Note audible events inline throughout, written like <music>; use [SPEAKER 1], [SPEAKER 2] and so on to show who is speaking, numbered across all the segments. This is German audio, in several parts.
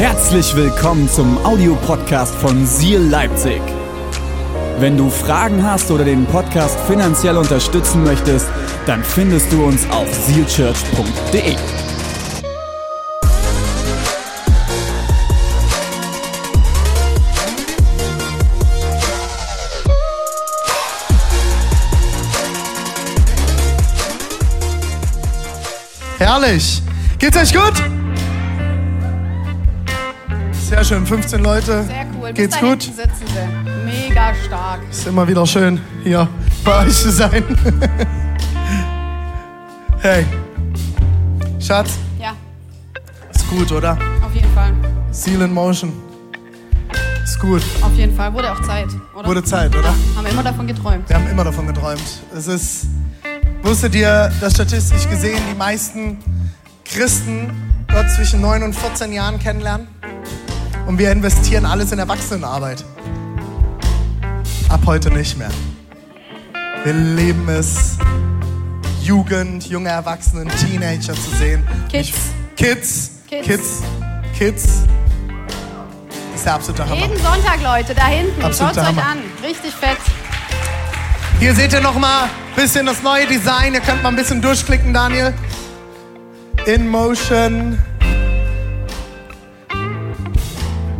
[SPEAKER 1] Herzlich willkommen zum Audiopodcast von Seal Leipzig. Wenn du Fragen hast oder den Podcast finanziell unterstützen möchtest, dann findest du uns auf sealchurch.de.
[SPEAKER 2] Herrlich. Geht's euch gut? Sehr schön, 15 Leute.
[SPEAKER 3] Sehr cool. Bis
[SPEAKER 2] Geht's
[SPEAKER 3] da
[SPEAKER 2] gut?
[SPEAKER 3] sitzen sie. Mega stark.
[SPEAKER 2] Ist immer wieder schön, hier bei euch zu sein. <laughs> hey. Schatz,
[SPEAKER 3] Ja,
[SPEAKER 2] ist gut, oder?
[SPEAKER 3] auf jeden Fall.
[SPEAKER 2] Seal in Motion. Ist gut.
[SPEAKER 3] Auf jeden Fall. Wurde auch Zeit, oder?
[SPEAKER 2] Wurde Zeit, oder?
[SPEAKER 3] Haben wir immer davon geträumt.
[SPEAKER 2] Wir haben immer davon geträumt. Es ist, wusstet ihr, dass statistisch gesehen die meisten Christen Gott zwischen 9 und 14 Jahren kennenlernen? Und wir investieren alles in Erwachsenenarbeit. Ab heute nicht mehr. Wir leben es, Jugend, junge Erwachsene, Teenager zu sehen.
[SPEAKER 3] Kids.
[SPEAKER 2] Ich, Kids.
[SPEAKER 3] Kids.
[SPEAKER 2] Kids. Kids. Das ist der absolute Hammer.
[SPEAKER 3] Jeden Sonntag, Leute, da hinten. Schaut's euch an. Richtig fett.
[SPEAKER 2] Hier seht ihr noch mal ein bisschen das neue Design. Ihr könnt mal ein bisschen durchklicken, Daniel. In Motion.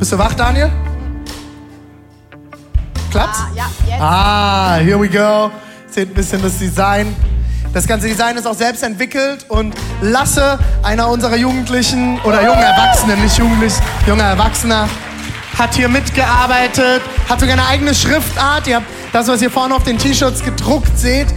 [SPEAKER 2] Bist du wach, Daniel? Klappt's?
[SPEAKER 3] Ah, ja, jetzt.
[SPEAKER 2] Ah, here we go. Seht ein bisschen das Design. Das ganze Design ist auch selbst entwickelt und Lasse, einer unserer Jugendlichen oder jungen Erwachsenen, nicht jugendlich, junger Erwachsener, hat hier mitgearbeitet, hat sogar eine eigene Schriftart. Ihr habt das, was ihr vorne auf den T-Shirts gedruckt seht,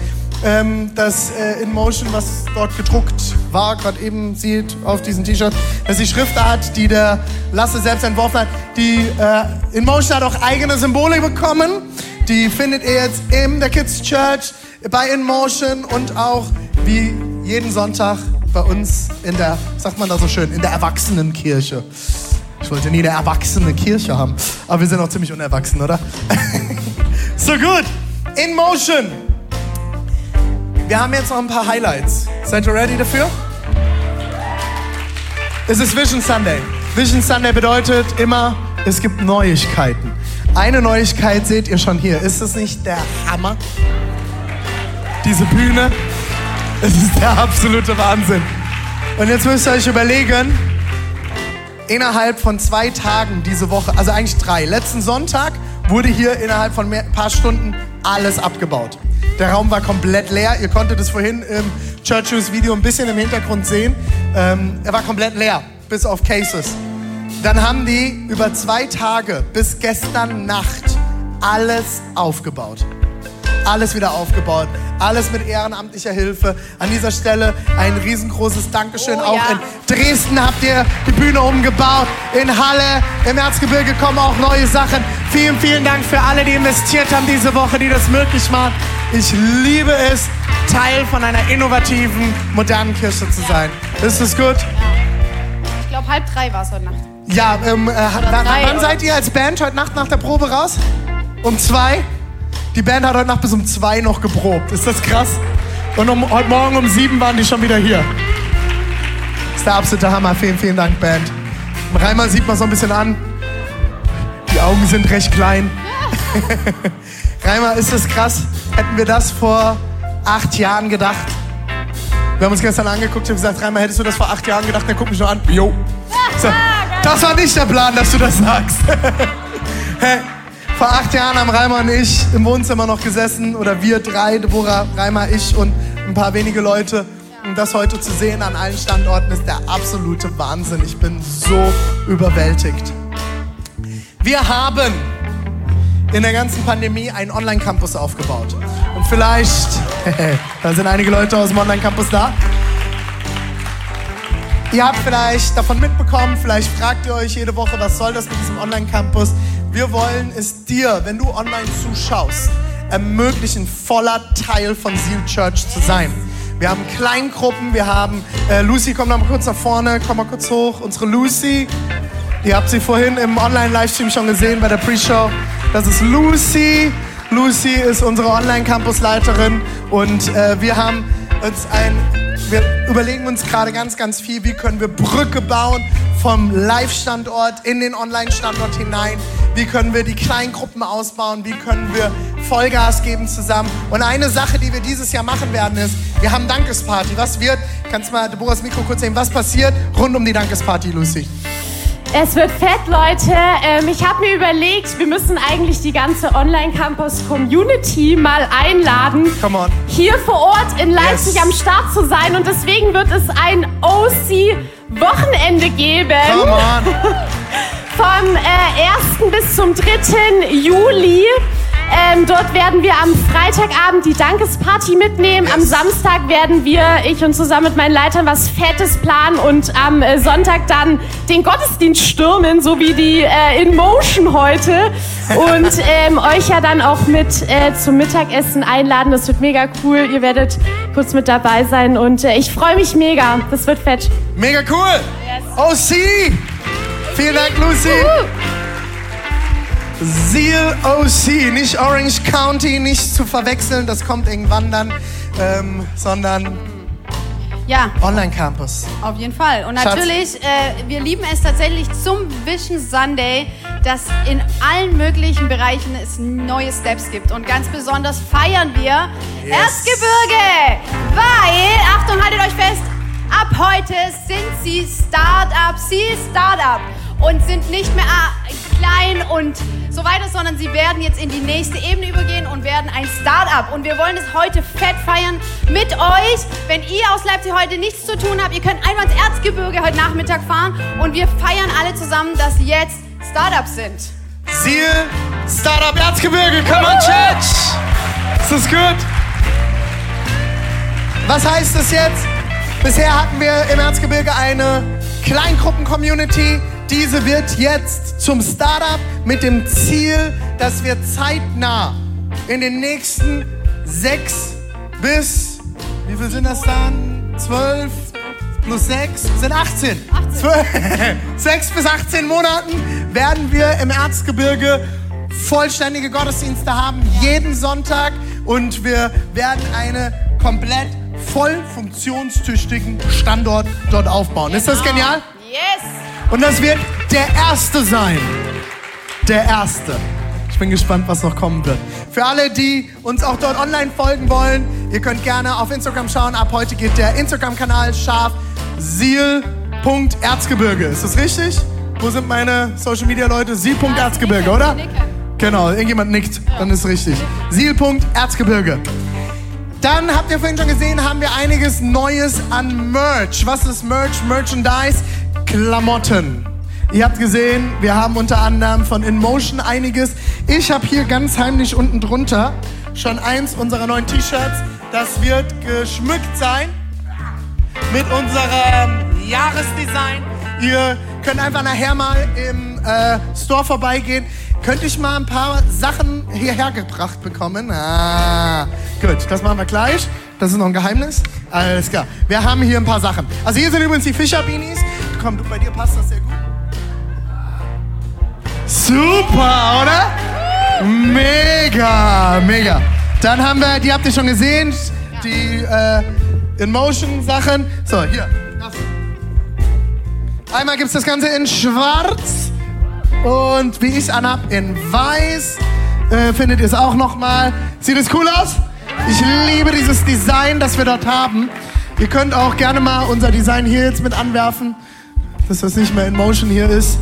[SPEAKER 2] ähm, das äh, in Motion, was dort gedruckt war, gerade eben sieht auf diesem T-Shirt, das ist die Schriftart, die der Lasse selbst entworfen hat. Die äh, in Motion hat auch eigene Symbole bekommen. Die findet ihr jetzt in der Kids Church, bei In Motion und auch wie jeden Sonntag bei uns in der, sagt man da so schön, in der Erwachsenenkirche. Ich wollte nie eine erwachsene Kirche haben, aber wir sind auch ziemlich unerwachsen, oder? <laughs> so gut. In Motion. Wir haben jetzt noch ein paar Highlights. Seid ihr ready dafür? Es ist Vision Sunday. Vision Sunday bedeutet immer, es gibt Neuigkeiten. Eine Neuigkeit seht ihr schon hier. Ist das nicht der Hammer? Diese Bühne. Es ist der absolute Wahnsinn. Und jetzt müsst ihr euch überlegen, innerhalb von zwei Tagen diese Woche, also eigentlich drei, letzten Sonntag wurde hier innerhalb von ein paar Stunden alles abgebaut. Der Raum war komplett leer. Ihr konntet es vorhin im Church News Video ein bisschen im Hintergrund sehen. Ähm, er war komplett leer, bis auf Cases. Dann haben die über zwei Tage bis gestern Nacht alles aufgebaut. Alles wieder aufgebaut. Alles mit ehrenamtlicher Hilfe. An dieser Stelle ein riesengroßes Dankeschön.
[SPEAKER 3] Oh,
[SPEAKER 2] auch
[SPEAKER 3] ja.
[SPEAKER 2] in Dresden habt ihr die Bühne umgebaut. In Halle, im Erzgebirge kommen auch neue Sachen. Vielen, vielen Dank für alle, die investiert haben diese Woche, die das möglich machen. Ich liebe es, Teil von einer innovativen, modernen Kirche zu sein. Ist es gut?
[SPEAKER 3] Ich glaube, halb drei war es heute Nacht.
[SPEAKER 2] Ja, ähm, äh, wann,
[SPEAKER 3] drei,
[SPEAKER 2] wann seid ihr als Band heute Nacht nach der Probe raus? Um zwei? Die Band hat heute Nacht bis um zwei noch geprobt. Ist das krass? Und um, heute Morgen um sieben waren die schon wieder hier. ist der absolute Hammer. Vielen, vielen Dank, Band. Im Reimer sieht man so ein bisschen an. Die Augen sind recht klein. <laughs> Reimer, ist das krass? Hätten wir das vor acht Jahren gedacht? Wir haben uns gestern angeguckt und gesagt, Reimer, hättest du das vor acht Jahren gedacht? Der guckt mich nur an. Jo. So, das war nicht der Plan, dass du das sagst. <laughs> Vor acht Jahren haben Reimer und ich im Wohnzimmer noch gesessen, oder wir drei, Deborah, Reimer, ich und ein paar wenige Leute. Und das heute zu sehen an allen Standorten ist der absolute Wahnsinn. Ich bin so überwältigt. Wir haben in der ganzen Pandemie einen Online-Campus aufgebaut. Und vielleicht, <laughs> da sind einige Leute aus dem Online-Campus da. Ihr habt vielleicht davon mitbekommen, vielleicht fragt ihr euch jede Woche, was soll das mit diesem Online-Campus? Wir wollen es dir, wenn du online zuschaust, ermöglichen, voller Teil von Seal Church zu sein. Wir haben Kleingruppen, wir haben, äh, Lucy, komm mal kurz nach vorne, komm mal kurz hoch, unsere Lucy. Ihr habt sie vorhin im Online-Livestream schon gesehen bei der Pre-Show. Das ist Lucy. Lucy ist unsere Online-Campus-Leiterin und äh, wir haben uns ein, wir überlegen uns gerade ganz, ganz viel, wie können wir Brücke bauen vom Live-Standort in den Online-Standort hinein? Wie können wir die Kleingruppen ausbauen? Wie können wir Vollgas geben zusammen? Und eine Sache, die wir dieses Jahr machen werden, ist, wir haben Dankesparty. Was wird, kannst du mal Deborahs Mikro kurz sehen, was passiert rund um die Dankesparty, Lucy?
[SPEAKER 4] Es wird fett, Leute. Ähm, ich habe mir überlegt, wir müssen eigentlich die ganze Online-Campus-Community mal einladen,
[SPEAKER 2] Come on.
[SPEAKER 4] hier vor Ort in Leipzig
[SPEAKER 2] Yes.
[SPEAKER 4] am Start zu sein. Und deswegen wird es ein OC-Wochenende geben.
[SPEAKER 2] Come on. <laughs>
[SPEAKER 4] Vom äh, 1. bis zum 3. Juli. Ähm, dort werden wir am Freitagabend die Dankesparty mitnehmen. Am Samstag werden wir, ich und zusammen mit meinen Leitern, was Fettes planen und am äh, Sonntag dann den Gottesdienst stürmen, so wie die äh, In Motion heute. Und <laughs> ähm, euch ja dann auch mit äh, zum Mittagessen einladen. Das wird mega cool. Ihr werdet kurz mit dabei sein und äh, ich freue mich mega. Das wird fett.
[SPEAKER 2] Mega cool. OC. Vielen Dank, Lucy. Seal OC, nicht Orange County, nicht zu verwechseln, das kommt irgendwann dann, ähm, sondern
[SPEAKER 3] Ja,
[SPEAKER 2] Online Campus.
[SPEAKER 3] auf jeden Fall. Und natürlich, äh, wir lieben es tatsächlich zum Vision Sunday, dass in allen möglichen Bereichen es neue Steps gibt. Und ganz besonders feiern wir
[SPEAKER 2] Yes.
[SPEAKER 3] Erzgebirge. Weil, Achtung, haltet euch fest, ab heute sind sie Start-up, sie Start-up. Und sind nicht mehr äh, klein und so weiter, sondern sie werden jetzt in die nächste Ebene übergehen und werden ein Start-up. Und wir wollen es heute fett feiern mit euch. Wenn ihr aus Leipzig heute nichts zu tun habt, ihr könnt einmal ins Erzgebirge heute Nachmittag fahren und wir feiern alle zusammen, dass jetzt Startups sind.
[SPEAKER 2] Seal Startup Erzgebirge, come on Church! Ist das gut? Was heißt das jetzt? Bisher hatten wir im Erzgebirge eine Kleingruppen-Community. Diese wird jetzt zum Startup mit dem Ziel, dass wir zeitnah in den nächsten sechs bis, wie viel sind das dann? Zwölf plus sechs sind 18. 12, <laughs> sechs bis 18 Monaten werden wir im Erzgebirge vollständige Gottesdienste haben, jeden Sonntag. Und wir werden einen komplett voll funktionstüchtigen Standort dort aufbauen. Ist das genial?
[SPEAKER 3] Yes!
[SPEAKER 2] Und das wird der erste sein. Der erste. Ich bin gespannt, was noch kommen wird. Für alle, die uns auch dort online folgen wollen, ihr könnt gerne auf Instagram schauen. Ab heute geht der Instagram-Kanal scharf seal.erzgebirge. Ist das richtig? Wo sind meine Social Media Leute? Seal.erzgebirge, oder? Genau, irgendjemand nickt, dann ist richtig. Seal.erzgebirge. Dann habt ihr vorhin schon gesehen, haben wir einiges Neues an Merch. Was ist Merch? Merchandise? Klamotten. Ihr habt gesehen, wir haben unter anderem von InMotion einiges. Ich habe hier ganz heimlich unten drunter schon eins unserer neuen T-Shirts. Das wird geschmückt sein mit unserem Jahresdesign. Ihr könnt einfach nachher mal im äh, Store vorbeigehen. Könnte ich mal ein paar Sachen hierher gebracht bekommen? Ah, gut, das machen wir gleich. Das ist noch ein Geheimnis. Alles klar. Wir haben hier ein paar Sachen. Also hier sind übrigens die Fischer-Beanies. Komm, du, bei dir passt das sehr gut. Super, oder? Mega, mega. Dann haben wir, die habt ihr schon gesehen, die äh, In-Motion-Sachen. So, hier. Einmal gibt es das Ganze in schwarz und wie ich es anhab, in weiß. Äh, findet ihr es auch nochmal. Sieht es cool aus? Ich liebe dieses Design, das wir dort haben. Ihr könnt auch gerne mal unser Design hier jetzt mit anwerfen, dass das nicht mehr in Motion hier ist.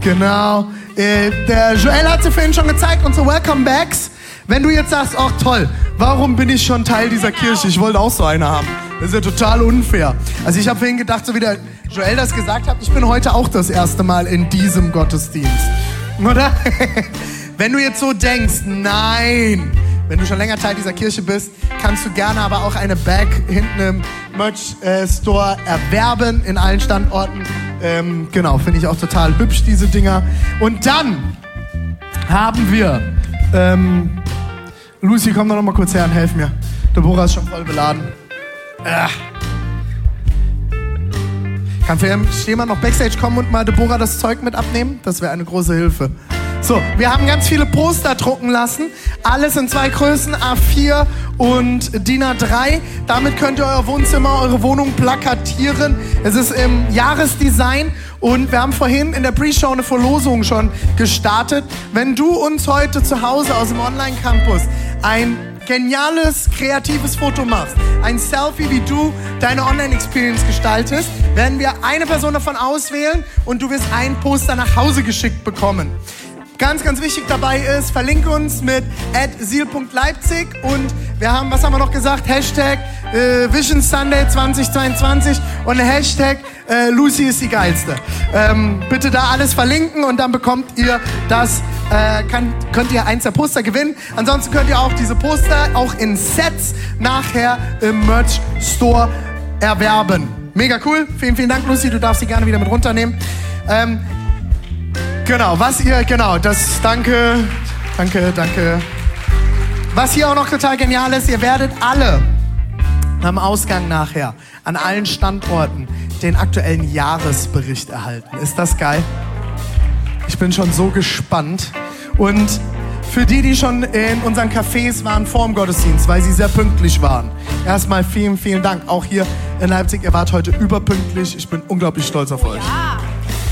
[SPEAKER 2] Genau. Äh, der Joel hat sie vorhin schon gezeigt, unsere Welcome Bags. Wenn du jetzt sagst, ach toll, warum bin ich schon Teil dieser Kirche? Ich wollte auch so eine haben. Das ist ja total unfair. Also ich habe vorhin gedacht, so wie der Joel das gesagt hat, ich bin heute auch das erste Mal in diesem Gottesdienst. Oder? <laughs> Wenn du jetzt so denkst, nein, wenn du schon länger Teil dieser Kirche bist, kannst du gerne aber auch eine Bag hinten im Merch-Store erwerben in allen Standorten. Ähm, genau, finde ich auch total hübsch, diese Dinger. Und dann haben wir, ähm, Lucy, komm doch noch mal kurz her und helf mir. Deborah ist schon voll beladen. Ah. Kann für jemand noch Backstage kommen und mal Deborah das Zeug mit abnehmen? Das wäre eine große Hilfe. So, wir haben ganz viele Poster drucken lassen. Alles in zwei Größen, A4 und DIN A3. Damit könnt ihr euer Wohnzimmer, eure Wohnung plakatieren. Es ist im Jahresdesign und wir haben vorhin in der Pre-Show eine Verlosung schon gestartet. Wenn du uns heute zu Hause aus dem Online-Campus ein geniales, kreatives Foto machst, ein Selfie, wie du deine Online-Experience gestaltest, werden wir eine Person davon auswählen und du wirst ein Poster nach Hause geschickt bekommen. Ganz, ganz wichtig dabei ist, verlinke uns mit @seal.leipzig und wir haben, was haben wir noch gesagt? Hashtag äh, Vision Sunday 2022 und Hashtag äh, Lucy ist die geilste. Ähm, bitte da alles verlinken und dann bekommt ihr das, äh, kann, könnt ihr eins der Poster gewinnen. Ansonsten könnt ihr auch diese Poster auch in Sets nachher im Merch Store erwerben. Mega cool. Vielen, vielen Dank, Lucy. Du darfst sie gerne wieder mit runternehmen. Ähm, Genau, was ihr, genau, das, danke, danke, danke. Was hier auch noch total genial ist, ihr werdet alle am Ausgang nachher an allen Standorten den aktuellen Jahresbericht erhalten. Ist das geil? Ich bin schon so gespannt. Und für die, die schon in unseren Cafés waren vor dem Gottesdienst, weil sie sehr pünktlich waren, erstmal vielen, vielen Dank. Auch hier in Leipzig, ihr wart heute überpünktlich. Ich bin unglaublich stolz auf euch.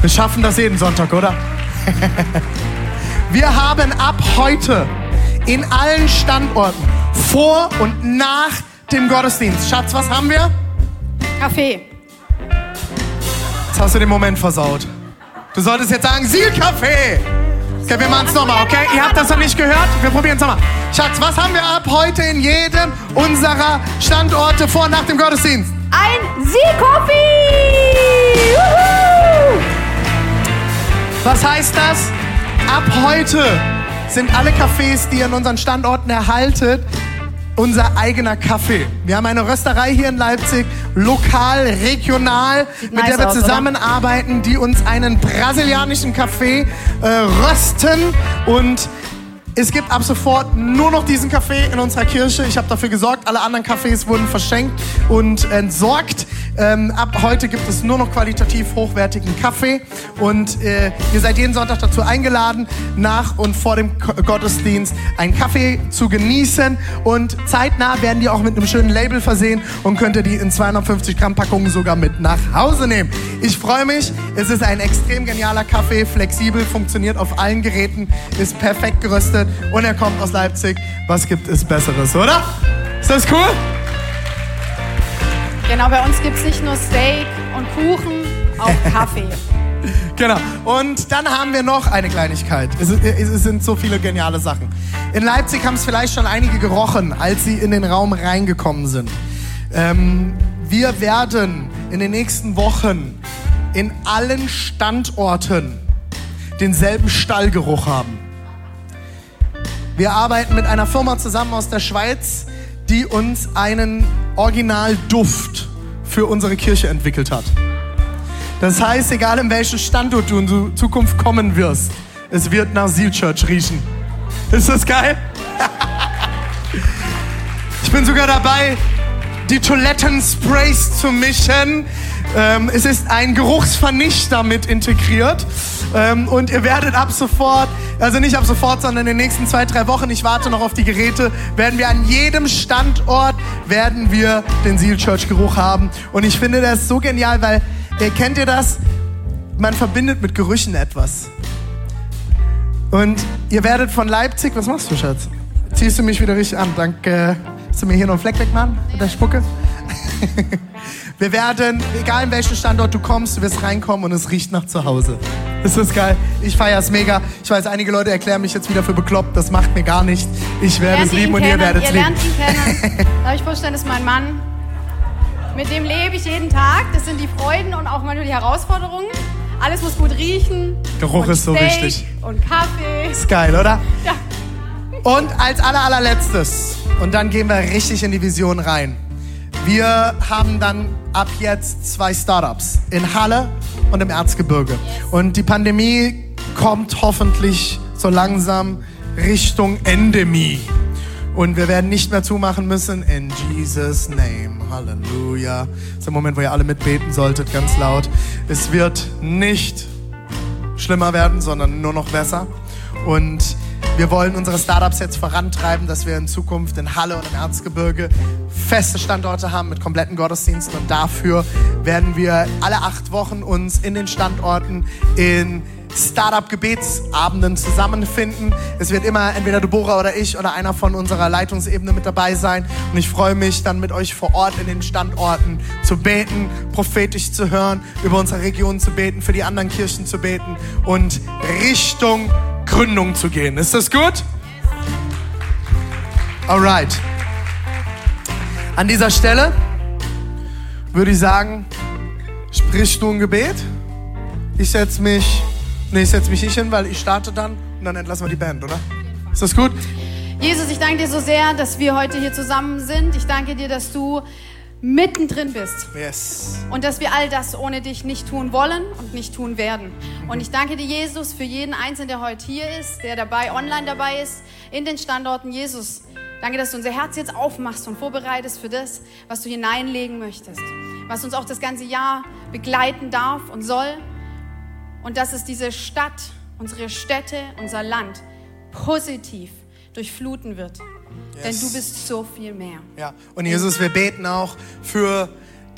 [SPEAKER 2] Wir schaffen das jeden Sonntag, oder? <laughs> Wir haben ab heute in allen Standorten vor und nach dem Gottesdienst. Schatz, was haben wir?
[SPEAKER 3] Kaffee.
[SPEAKER 2] Jetzt hast du den Moment versaut. Du solltest jetzt sagen, Sielkaffee. Okay, wir machen es nochmal, okay? Ihr habt das noch nicht gehört? Wir probieren es nochmal. Schatz, was haben wir ab heute in jedem unserer Standorte vor und nach dem Gottesdienst?
[SPEAKER 3] Ein Sielkoffee!
[SPEAKER 2] Was heißt das? Ab heute sind alle Cafés, die ihr an unseren Standorten erhaltet, unser eigener Kaffee. Wir haben eine Rösterei hier in Leipzig, lokal, regional, mit
[SPEAKER 3] nice
[SPEAKER 2] der wir
[SPEAKER 3] aus, oder?
[SPEAKER 2] zusammenarbeiten, die uns einen brasilianischen Kaffee äh, rösten und es gibt ab sofort nur noch diesen Kaffee in unserer Kirche. Ich habe dafür gesorgt, alle anderen Kaffees wurden verschenkt und entsorgt. Ähm, ab heute gibt es nur noch qualitativ hochwertigen Kaffee und äh, ihr seid jeden Sonntag dazu eingeladen, nach und vor dem Ko- Gottesdienst einen Kaffee zu genießen und zeitnah werden die auch mit einem schönen Label versehen und könnt ihr die in 250 Gramm Packungen sogar mit nach Hause nehmen. Ich freue mich. Es ist ein extrem genialer Kaffee, flexibel, funktioniert auf allen Geräten, ist perfekt geröstet und er kommt aus Leipzig. Was gibt es Besseres, oder? Ist das cool?
[SPEAKER 3] Genau, bei uns gibt es nicht nur Steak und Kuchen, auch <laughs> Kaffee.
[SPEAKER 2] Genau. Und dann haben wir noch eine Kleinigkeit. Es, es sind so viele geniale Sachen. In Leipzig haben es vielleicht schon einige gerochen, als sie in den Raum reingekommen sind. Ähm, wir werden in den nächsten Wochen in allen Standorten denselben Stallgeruch haben. Wir arbeiten mit einer Firma zusammen aus der Schweiz, die uns einen Originalduft für unsere Kirche entwickelt hat. Das heißt, egal in welchen Standort du in Zu- Zukunft kommen wirst, es wird nach Seal Church riechen. Ist das geil? <laughs> Ich bin sogar dabei, die Toilettensprays zu mischen. Ähm, es ist ein Geruchsvernichter mit integriert. Ähm, und ihr werdet ab sofort, also nicht ab sofort, sondern in den nächsten zwei, drei Wochen, ich warte noch auf die Geräte, werden wir an jedem Standort, werden wir den Seal Church Geruch haben. Und ich finde das so genial, weil, äh, kennt ihr das? Man verbindet mit Gerüchen etwas. Und ihr werdet von Leipzig, was machst du, Schatz? Ziehst du mich wieder richtig an? Danke. Hast du mir hier noch einen Fleck wegmachen mit der Spucke? <laughs> Wir werden, egal in welchen Standort du kommst, du wirst reinkommen und es riecht nach zu Hause. Ist das geil? Ich feier's mega. Ich weiß, einige Leute erklären mich jetzt wieder für bekloppt. Das macht mir gar nichts. Ich werde es lieben und ihr werdet es
[SPEAKER 3] ihr
[SPEAKER 2] lieben.
[SPEAKER 3] lernt ihn kennen. <laughs> Darf ich vorstellen, das ist mein Mann. Mit dem lebe ich jeden Tag. Das sind die Freuden und auch manchmal die Herausforderungen. Alles muss gut riechen.
[SPEAKER 2] Geruch ist so
[SPEAKER 3] Steak
[SPEAKER 2] wichtig.
[SPEAKER 3] Und Kaffee.
[SPEAKER 2] Ist geil, oder?
[SPEAKER 3] Ja.
[SPEAKER 2] Und als aller, allerletztes, und dann gehen wir richtig in die Vision rein. Wir haben dann ab jetzt zwei Startups in Halle und im Erzgebirge. Und die Pandemie kommt hoffentlich so langsam Richtung Endemie. Und wir werden nicht mehr zumachen müssen. In Jesus' name. Halleluja. Das ist der Moment, wo ihr alle mitbeten solltet, ganz laut. Es wird nicht schlimmer werden, sondern nur noch besser. Und wir wollen unsere Startups jetzt vorantreiben, dass wir in Zukunft in Halle und im Erzgebirge feste Standorte haben mit kompletten Gottesdiensten. Und dafür werden wir alle acht Wochen uns in den Standorten in Startup-Gebetsabenden zusammenfinden. Es wird immer entweder Deborah oder ich oder einer von unserer Leitungsebene mit dabei sein. Und ich freue mich dann mit euch vor Ort in den Standorten zu beten, prophetisch zu hören, über unsere Region zu beten, für die anderen Kirchen zu beten und Richtung Gründung zu gehen. Ist das gut? Alright. An dieser Stelle würde ich sagen, sprichst du ein Gebet? Ich setze mich Nee, ich setze mich nicht hin, weil ich starte dann und dann entlassen wir die Band, oder? Ist das gut?
[SPEAKER 3] Jesus, ich danke dir so sehr, dass wir heute hier zusammen sind. Ich danke dir, dass du mittendrin bist.
[SPEAKER 2] Yes.
[SPEAKER 3] Und dass wir all das ohne dich nicht tun wollen und nicht tun werden. Und ich danke dir, Jesus, für jeden Einzelnen, der heute hier ist, der dabei, online dabei ist, in den Standorten. Jesus, danke, dass du unser Herz jetzt aufmachst und vorbereitest für das, was du hineinlegen möchtest. Was uns auch das ganze Jahr begleiten darf und soll und dass es diese Stadt, unsere Städte, unser Land positiv durchfluten wird. Yes. Denn du bist so viel mehr.
[SPEAKER 2] Ja, und Jesus, wir beten auch für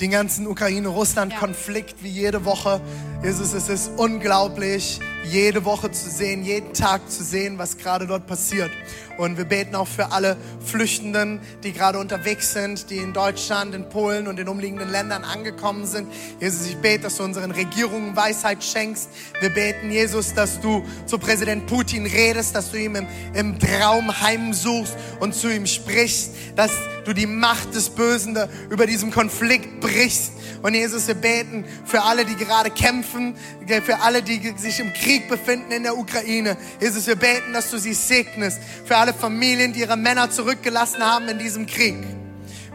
[SPEAKER 2] den ganzen Ukraine-Russland-Konflikt wie jede Woche. Jesus, es ist unglaublich, jede Woche zu sehen, jeden Tag zu sehen, was gerade dort passiert. Und wir beten auch für alle Flüchtenden, die gerade unterwegs sind, die in Deutschland, in Polen und in umliegenden Ländern angekommen sind. Jesus, ich bete, dass du unseren Regierungen Weisheit schenkst. Wir beten, Jesus, dass du zu Präsident Putin redest, dass du ihm im, im Traum heimsuchst und zu ihm sprichst, dass du die Macht des Bösen über diesem Konflikt brichst. Und Jesus, wir beten für alle, die gerade kämpfen, für alle, die sich im Krieg befinden in der Ukraine. Jesus, wir beten, dass du sie segnest. Für alle Familien, die ihre Männer zurückgelassen haben in diesem Krieg.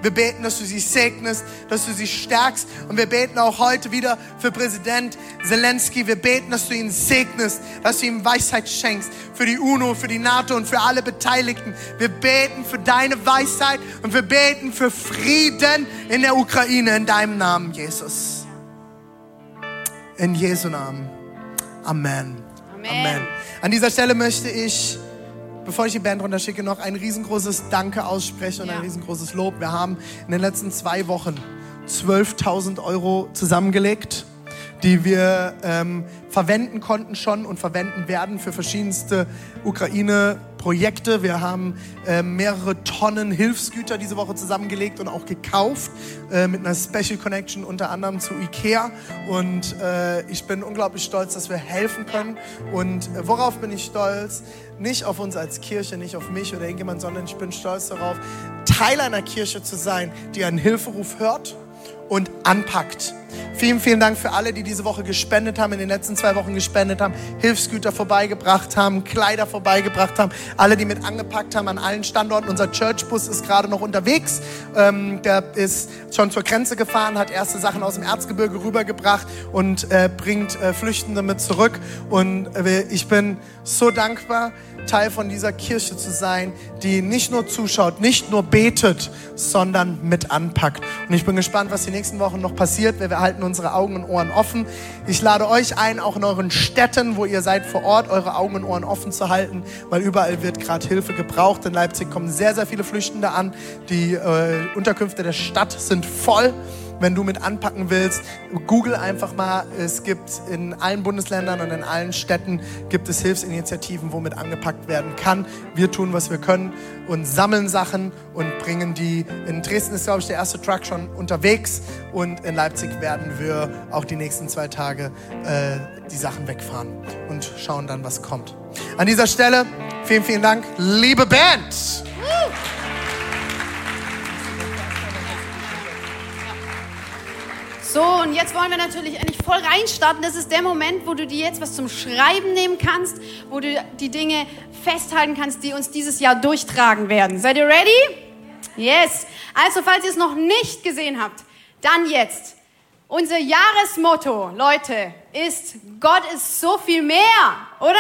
[SPEAKER 2] Wir beten, dass du sie segnest, dass du sie stärkst. Und wir beten auch heute wieder für Präsident Zelensky. Wir beten, dass du ihn segnest, dass du ihm Weisheit schenkst. Für die UNO, für die NATO und für alle Beteiligten. Wir beten für deine Weisheit und wir beten für Frieden in der Ukraine in deinem Namen, Jesus. In Jesu Namen. Amen.
[SPEAKER 3] Amen. Amen.
[SPEAKER 2] An dieser Stelle möchte ich bevor ich die Band runterschicke, noch ein riesengroßes Danke aussprechen und ja. ein riesengroßes Lob. Wir haben in den letzten zwei Wochen 12.000 Euro zusammengelegt, die wir ähm, verwenden konnten schon und verwenden werden für verschiedenste Ukraine-Projekte. Wir haben äh, mehrere Tonnen Hilfsgüter diese Woche zusammengelegt und auch gekauft äh, mit einer Special Connection unter anderem zu Ikea. Und äh, ich bin unglaublich stolz, dass wir helfen können. Und äh, worauf bin ich stolz? Nicht auf uns als Kirche, nicht auf mich oder irgendjemand, sondern ich bin stolz darauf, Teil einer Kirche zu sein, die einen Hilferuf hört und anpackt. Vielen, vielen Dank für alle, die diese Woche gespendet haben, in den letzten zwei Wochen gespendet haben, Hilfsgüter vorbeigebracht haben, Kleider vorbeigebracht haben, alle, die mit angepackt haben an allen Standorten. Unser Churchbus ist gerade noch unterwegs. Ähm, der ist schon zur Grenze gefahren, hat erste Sachen aus dem Erzgebirge rübergebracht und äh, bringt äh, Flüchtende mit zurück. Und äh, ich bin so dankbar, Teil von dieser Kirche zu sein, die nicht nur zuschaut, nicht nur betet, sondern mit anpackt. Und ich bin gespannt, was die nächsten Wochen noch passiert. Wir halten unsere Augen und Ohren offen. Ich lade euch ein, auch in euren Städten, wo ihr seid vor Ort, eure Augen und Ohren offen zu halten, weil überall wird gerade Hilfe gebraucht. In Leipzig kommen sehr, sehr viele Flüchtende an. Die äh, Unterkünfte der Stadt sind voll wenn du mit anpacken willst, google einfach mal. Es gibt in allen Bundesländern und in allen Städten gibt es Hilfsinitiativen, womit angepackt werden kann. Wir tun, was wir können und sammeln Sachen und bringen die. In Dresden ist, glaube ich, der erste Truck schon unterwegs und in Leipzig werden wir auch die nächsten zwei Tage äh, die Sachen wegfahren und schauen dann, was kommt. An dieser Stelle vielen, vielen Dank, liebe Band.
[SPEAKER 3] So, und jetzt wollen wir natürlich endlich voll reinstarten. Das ist der Moment, wo du dir jetzt was zum Schreiben nehmen kannst, wo du die Dinge festhalten kannst, die uns dieses Jahr durchtragen werden. Seid ihr ready? Yes. Also, falls ihr es noch nicht gesehen habt, dann jetzt. Unser Jahresmotto, Leute, ist Gott ist so viel mehr, oder?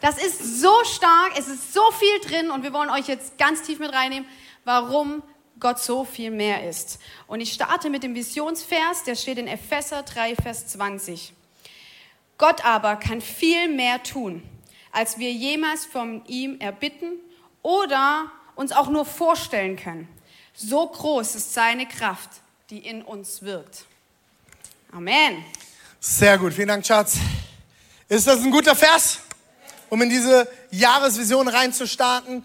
[SPEAKER 3] Das ist so stark, es ist so viel drin und wir wollen euch jetzt ganz tief mit reinnehmen, warum Gott so viel mehr ist. Und ich starte mit dem Visionsvers, der steht in Epheser 3, Vers 20. Gott aber kann viel mehr tun, als wir jemals von ihm erbitten oder uns auch nur vorstellen können. So groß ist seine Kraft, die in uns wirkt. Amen.
[SPEAKER 2] Sehr gut, vielen Dank, Schatz. Ist das ein guter Vers, um in diese Jahresvision reinzustarten?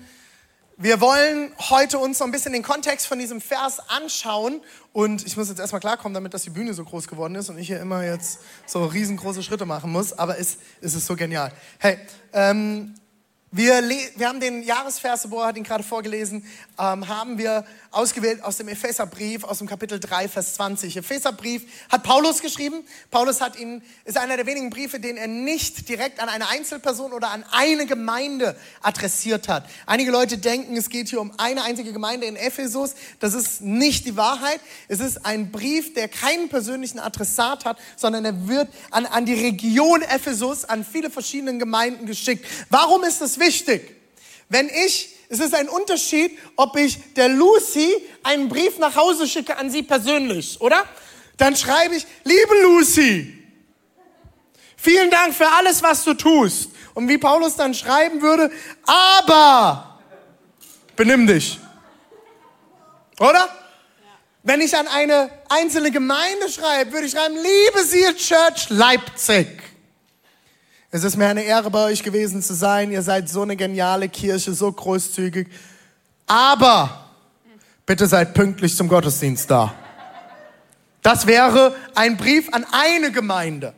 [SPEAKER 2] Wir wollen heute uns so ein bisschen den Kontext von diesem Vers anschauen. Und ich muss jetzt erstmal klarkommen, damit dass die Bühne so groß geworden ist und ich hier immer jetzt so riesengroße Schritte machen muss. Aber es, es ist so genial. Hey, ähm, wir, wir haben den Jahresvers, Boah hat ihn gerade vorgelesen, ähm, haben wir ausgewählt aus dem Epheserbrief, aus dem Kapitel 3, Vers 20. Epheserbrief hat Paulus geschrieben. Paulus hat ihn, ist einer der wenigen Briefe, den er nicht direkt an eine Einzelperson oder an eine Gemeinde adressiert hat. Einige Leute denken, es geht hier um eine einzige Gemeinde in Ephesus. Das ist nicht die Wahrheit. Es ist ein Brief, der keinen persönlichen Adressat hat, sondern er wird an, an die Region Ephesus, an viele verschiedene Gemeinden geschickt. Warum ist das wichtig? Wenn ich es ist ein Unterschied, ob ich der Lucy einen Brief nach Hause schicke an sie persönlich, oder? Dann schreibe ich, liebe Lucy, vielen Dank für alles, was du tust. Und wie Paulus dann schreiben würde, aber benimm dich. Oder? Wenn ich an eine einzelne Gemeinde schreibe, würde ich schreiben, liebe Seal Church Leipzig. Es ist mir eine Ehre, bei euch gewesen zu sein. Ihr seid so eine geniale Kirche, so großzügig. Aber bitte seid pünktlich zum Gottesdienst da. Das wäre ein Brief an eine Gemeinde.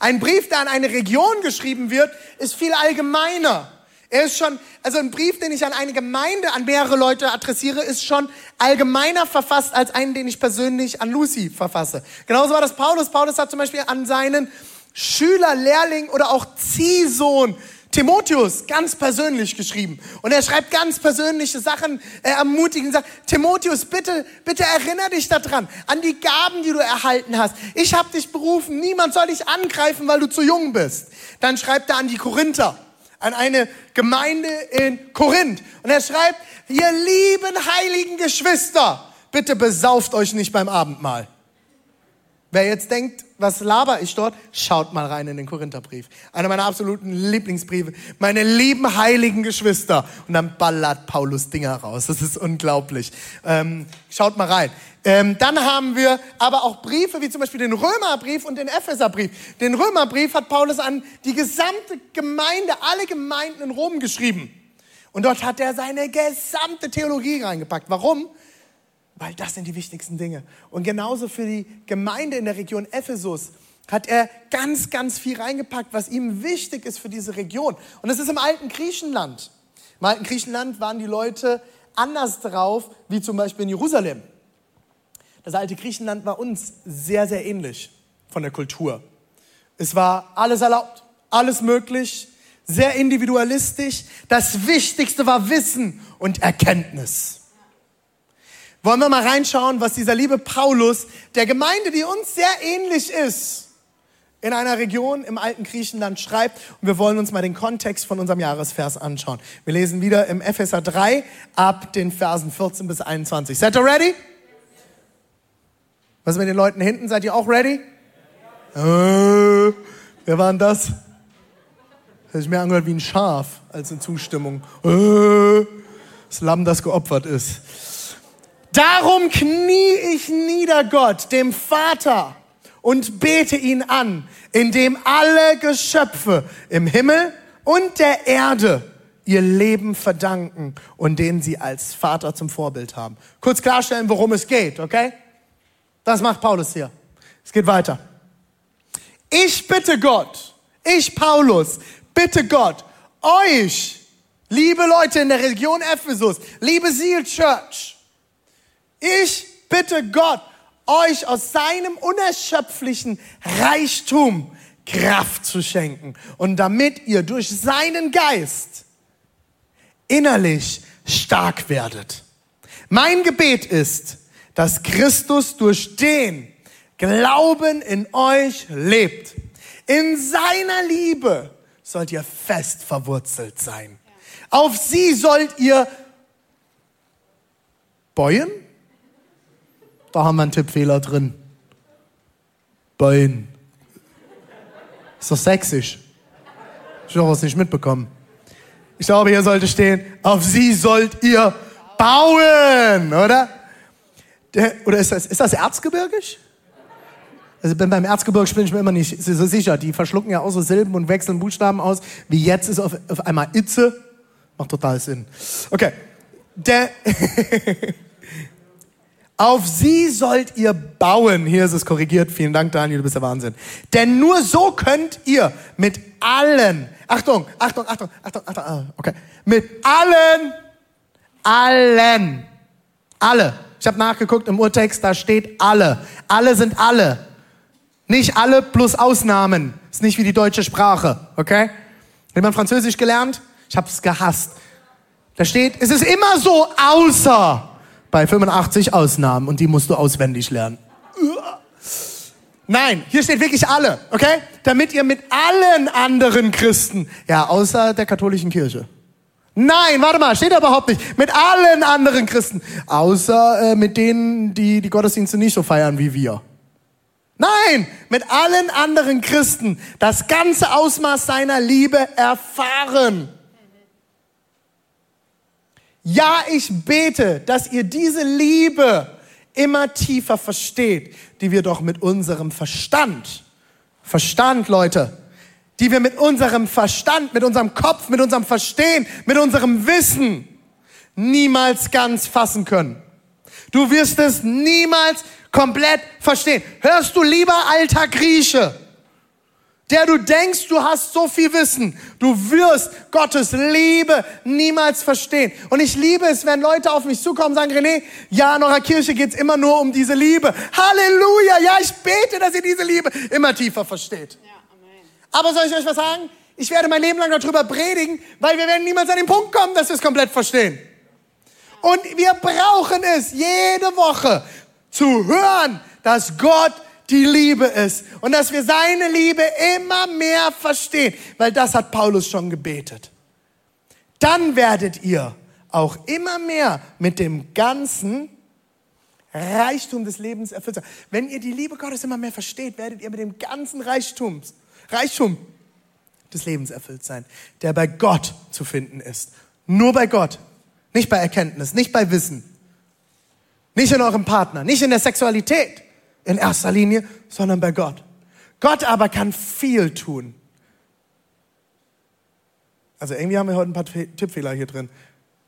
[SPEAKER 2] Ein Brief, der an eine Region geschrieben wird, ist viel allgemeiner. Er ist schon, also ein Brief, den ich an eine Gemeinde, an mehrere Leute adressiere, ist schon allgemeiner verfasst als einen, den ich persönlich an Lucy verfasse. Genauso war das Paulus. Paulus hat zum Beispiel an seinen Schüler, Lehrling oder auch Ziehsohn Timotheus ganz persönlich geschrieben. Und er schreibt ganz persönliche Sachen, er ermutigt und sagt, Timotheus, bitte, bitte erinnere dich daran, an die Gaben, die du erhalten hast. Ich habe dich berufen, niemand soll dich angreifen, weil du zu jung bist. Dann schreibt er an die Korinther, an eine Gemeinde in Korinth. Und er schreibt, ihr lieben heiligen Geschwister, bitte besauft euch nicht beim Abendmahl. Wer jetzt denkt, was laber ich dort, schaut mal rein in den Korintherbrief. Einer meiner absoluten Lieblingsbriefe. Meine lieben heiligen Geschwister. Und dann ballert Paulus Dinger raus. Das ist unglaublich. Ähm, schaut mal rein. Ähm, dann haben wir aber auch Briefe, wie zum Beispiel den Römerbrief und den Epheserbrief. Den Römerbrief hat Paulus an die gesamte Gemeinde, alle Gemeinden in Rom geschrieben. Und dort hat er seine gesamte Theologie reingepackt. Warum? Weil das sind die wichtigsten Dinge. Und genauso für die Gemeinde in der Region Ephesus hat er ganz, ganz viel reingepackt, was ihm wichtig ist für diese Region. Und das ist im alten Griechenland. Im alten Griechenland waren die Leute anders drauf, wie zum Beispiel in Jerusalem. Das alte Griechenland war uns sehr, sehr ähnlich von der Kultur. Es war alles erlaubt, alles möglich, sehr individualistisch. Das Wichtigste war Wissen und Erkenntnis. Wollen wir mal reinschauen, was dieser liebe Paulus der Gemeinde, die uns sehr ähnlich ist, in einer Region im alten Griechenland schreibt. Und wir wollen uns mal den Kontext von unserem Jahresvers anschauen. Wir lesen wieder im Epheser 3 ab den Versen 14 bis 21. Seid ihr ready? Was ist mit den Leuten hinten? Seid ihr auch ready? Äh, wer war denn das? Hat sich mehr angehört wie ein Schaf als eine Zustimmung. Äh, das Lamm, das geopfert ist. Darum knie ich nieder Gott, dem Vater, und bete ihn an, indem alle Geschöpfe im Himmel und der Erde ihr Leben verdanken und den sie als Vater zum Vorbild haben. Kurz klarstellen, worum es geht, okay? Das macht Paulus hier. Es geht weiter. Ich bitte Gott, ich Paulus, bitte Gott, euch, liebe Leute in der Region Ephesus, liebe Seal Church, ich bitte Gott, euch aus seinem unerschöpflichen Reichtum Kraft zu schenken und damit ihr durch seinen Geist innerlich stark werdet. Mein Gebet ist, dass Christus durch den Glauben in euch lebt. In seiner Liebe sollt ihr fest verwurzelt sein. Auf sie sollt ihr bäuen da haben wir einen Tippfehler drin. Bein. Ist doch sächsisch. Ich habe es nicht mitbekommen. Ich glaube, hier sollte stehen, auf sie sollt ihr bauen, oder? Der, oder ist das, ist das erzgebirgisch? Also beim Erzgebirge bin ich mir immer nicht so sicher. Die verschlucken ja auch so Silben und wechseln Buchstaben aus. Wie jetzt ist auf, auf einmal Itze. Macht total Sinn. Okay. Der <laughs> auf sie sollt ihr bauen. Hier ist es korrigiert. Vielen Dank, Daniel, du bist der Wahnsinn. Denn nur so könnt ihr mit allen, Achtung, Achtung, Achtung, Achtung, Achtung, ah, okay, mit allen, allen, alle. Ich habe nachgeguckt im Urtext, da steht alle. Alle sind alle. Nicht alle plus Ausnahmen. Ist nicht wie die deutsche Sprache, okay? Hat man Französisch gelernt? Ich habe es gehasst. Da steht, es ist immer so außer bei 85 Ausnahmen und die musst du auswendig lernen. Nein, hier steht wirklich alle, okay? Damit ihr mit allen anderen Christen, ja, außer der katholischen Kirche. Nein, warte mal, steht da überhaupt nicht. Mit allen anderen Christen, außer äh, mit denen, die die Gottesdienste nicht so feiern wie wir. Nein, mit allen anderen Christen das ganze Ausmaß seiner Liebe erfahren. Ja, ich bete, dass ihr diese Liebe immer tiefer versteht, die wir doch mit unserem Verstand, Verstand, Leute, die wir mit unserem Verstand, mit unserem Kopf, mit unserem Verstehen, mit unserem Wissen niemals ganz fassen können. Du wirst es niemals komplett verstehen. Hörst du lieber alter Grieche, der du denkst, du hast so viel Wissen. Du wirst Gottes Liebe niemals verstehen. Und ich liebe es, wenn Leute auf mich zukommen und sagen, René, ja, in eurer Kirche geht's immer nur um diese Liebe. Halleluja, ja, ich bete, dass ihr diese Liebe immer tiefer versteht. Ja, Aber soll ich euch was sagen? Ich werde mein Leben lang darüber predigen, weil wir werden niemals an den Punkt kommen, dass wir es komplett verstehen. Und wir brauchen es jede Woche zu hören, dass Gott die Liebe ist. Und dass wir seine Liebe immer mehr verstehen, weil das hat Paulus schon gebetet. Dann werdet ihr auch immer mehr mit dem ganzen Reichtum des Lebens erfüllt sein. Wenn ihr die Liebe Gottes immer mehr versteht, werdet ihr mit dem ganzen Reichtums, Reichtum des Lebens erfüllt sein, der bei Gott zu finden ist. Nur bei Gott, nicht bei Erkenntnis, nicht bei Wissen, nicht in eurem Partner, nicht in der Sexualität in erster Linie, sondern bei Gott. Gott aber kann viel tun. Also irgendwie haben wir heute ein paar Tippfehler hier drin.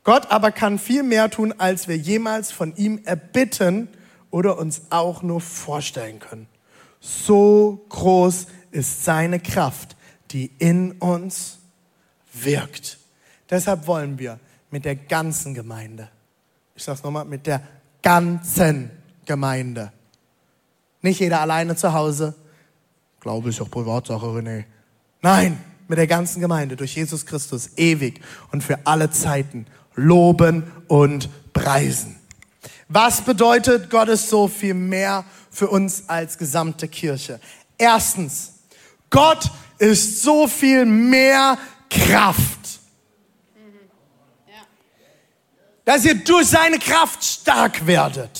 [SPEAKER 2] Gott aber kann viel mehr tun, als wir jemals von ihm erbitten oder uns auch nur vorstellen können. So groß ist seine Kraft, die in uns wirkt. Deshalb wollen wir mit der ganzen Gemeinde, ich sage es nochmal, mit der ganzen Gemeinde. Nicht jeder alleine zu Hause. Glaube ich auch Privatsache, René. Nein, mit der ganzen Gemeinde durch Jesus Christus ewig und für alle Zeiten loben und preisen. Was bedeutet Gott ist so viel mehr für uns als gesamte Kirche? Erstens, Gott ist so viel mehr Kraft. dass ihr durch seine Kraft stark werdet.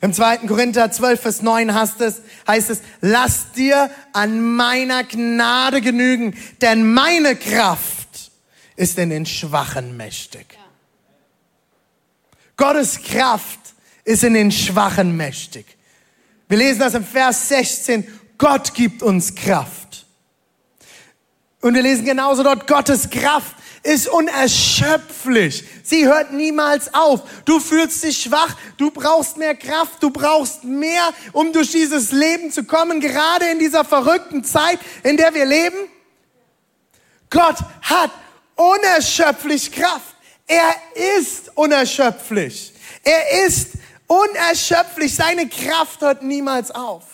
[SPEAKER 2] Im 2. Korinther 12, Vers 9 heißt es, heißt es, lass dir an meiner Gnade genügen, denn meine Kraft ist in den Schwachen mächtig. Ja. Gottes Kraft ist in den Schwachen mächtig. Wir lesen das im Vers 16, Gott gibt uns Kraft. Und wir lesen genauso dort, Gottes Kraft ist unerschöpflich. Sie hört niemals auf. Du fühlst dich schwach, du brauchst mehr Kraft, du brauchst mehr, um durch dieses Leben zu kommen, gerade in dieser verrückten Zeit, in der wir leben. Gott hat unerschöpflich Kraft. Er ist unerschöpflich. Er ist unerschöpflich. Seine Kraft hört niemals auf.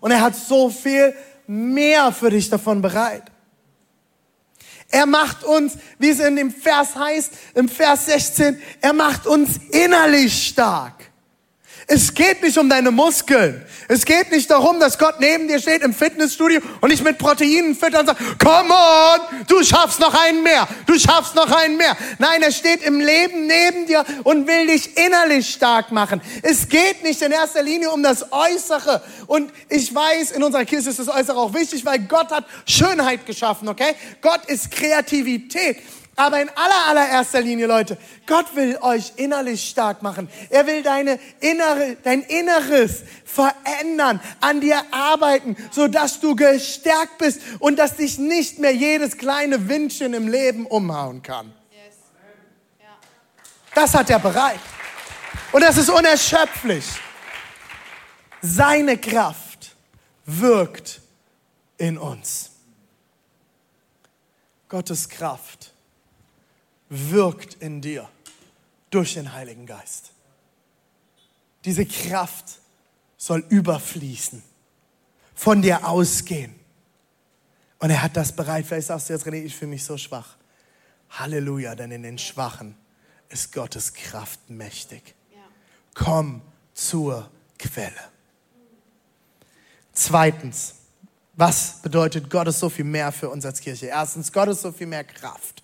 [SPEAKER 2] Und er hat so viel mehr für dich davon bereit. Er macht uns, wie es in dem Vers heißt, im Vers 16, er macht uns innerlich stark. Es geht nicht um deine Muskeln. Es geht nicht darum, dass Gott neben dir steht im Fitnessstudio und dich mit Proteinen füttert und sagt, come on, du schaffst noch einen mehr, du schaffst noch einen mehr. Nein, er steht im Leben neben dir und will dich innerlich stark machen. Es geht nicht in erster Linie um das Äußere. Und ich weiß, in unserer Kirche ist das Äußere auch wichtig, weil Gott hat Schönheit geschaffen, okay? Gott ist Kreativität. Aber in aller, allererster Linie, Leute, Gott will euch innerlich stark machen. Er will deine innere, dein Inneres verändern, an dir arbeiten, sodass du gestärkt bist und dass dich nicht mehr jedes kleine Windchen im Leben umhauen kann. Das hat er bereit. Und das ist unerschöpflich. Seine Kraft wirkt in uns. Gottes Kraft wirkt in dir durch den Heiligen Geist. Diese Kraft soll überfließen, von dir ausgehen. Und er hat das bereit. Vielleicht sagst du jetzt, René, ich fühle mich so schwach. Halleluja, denn in den Schwachen ist Gottes Kraft mächtig. Komm zur Quelle. Zweitens, was bedeutet Gott ist so viel mehr für uns als Kirche? Erstens, Gott ist so viel mehr Kraft.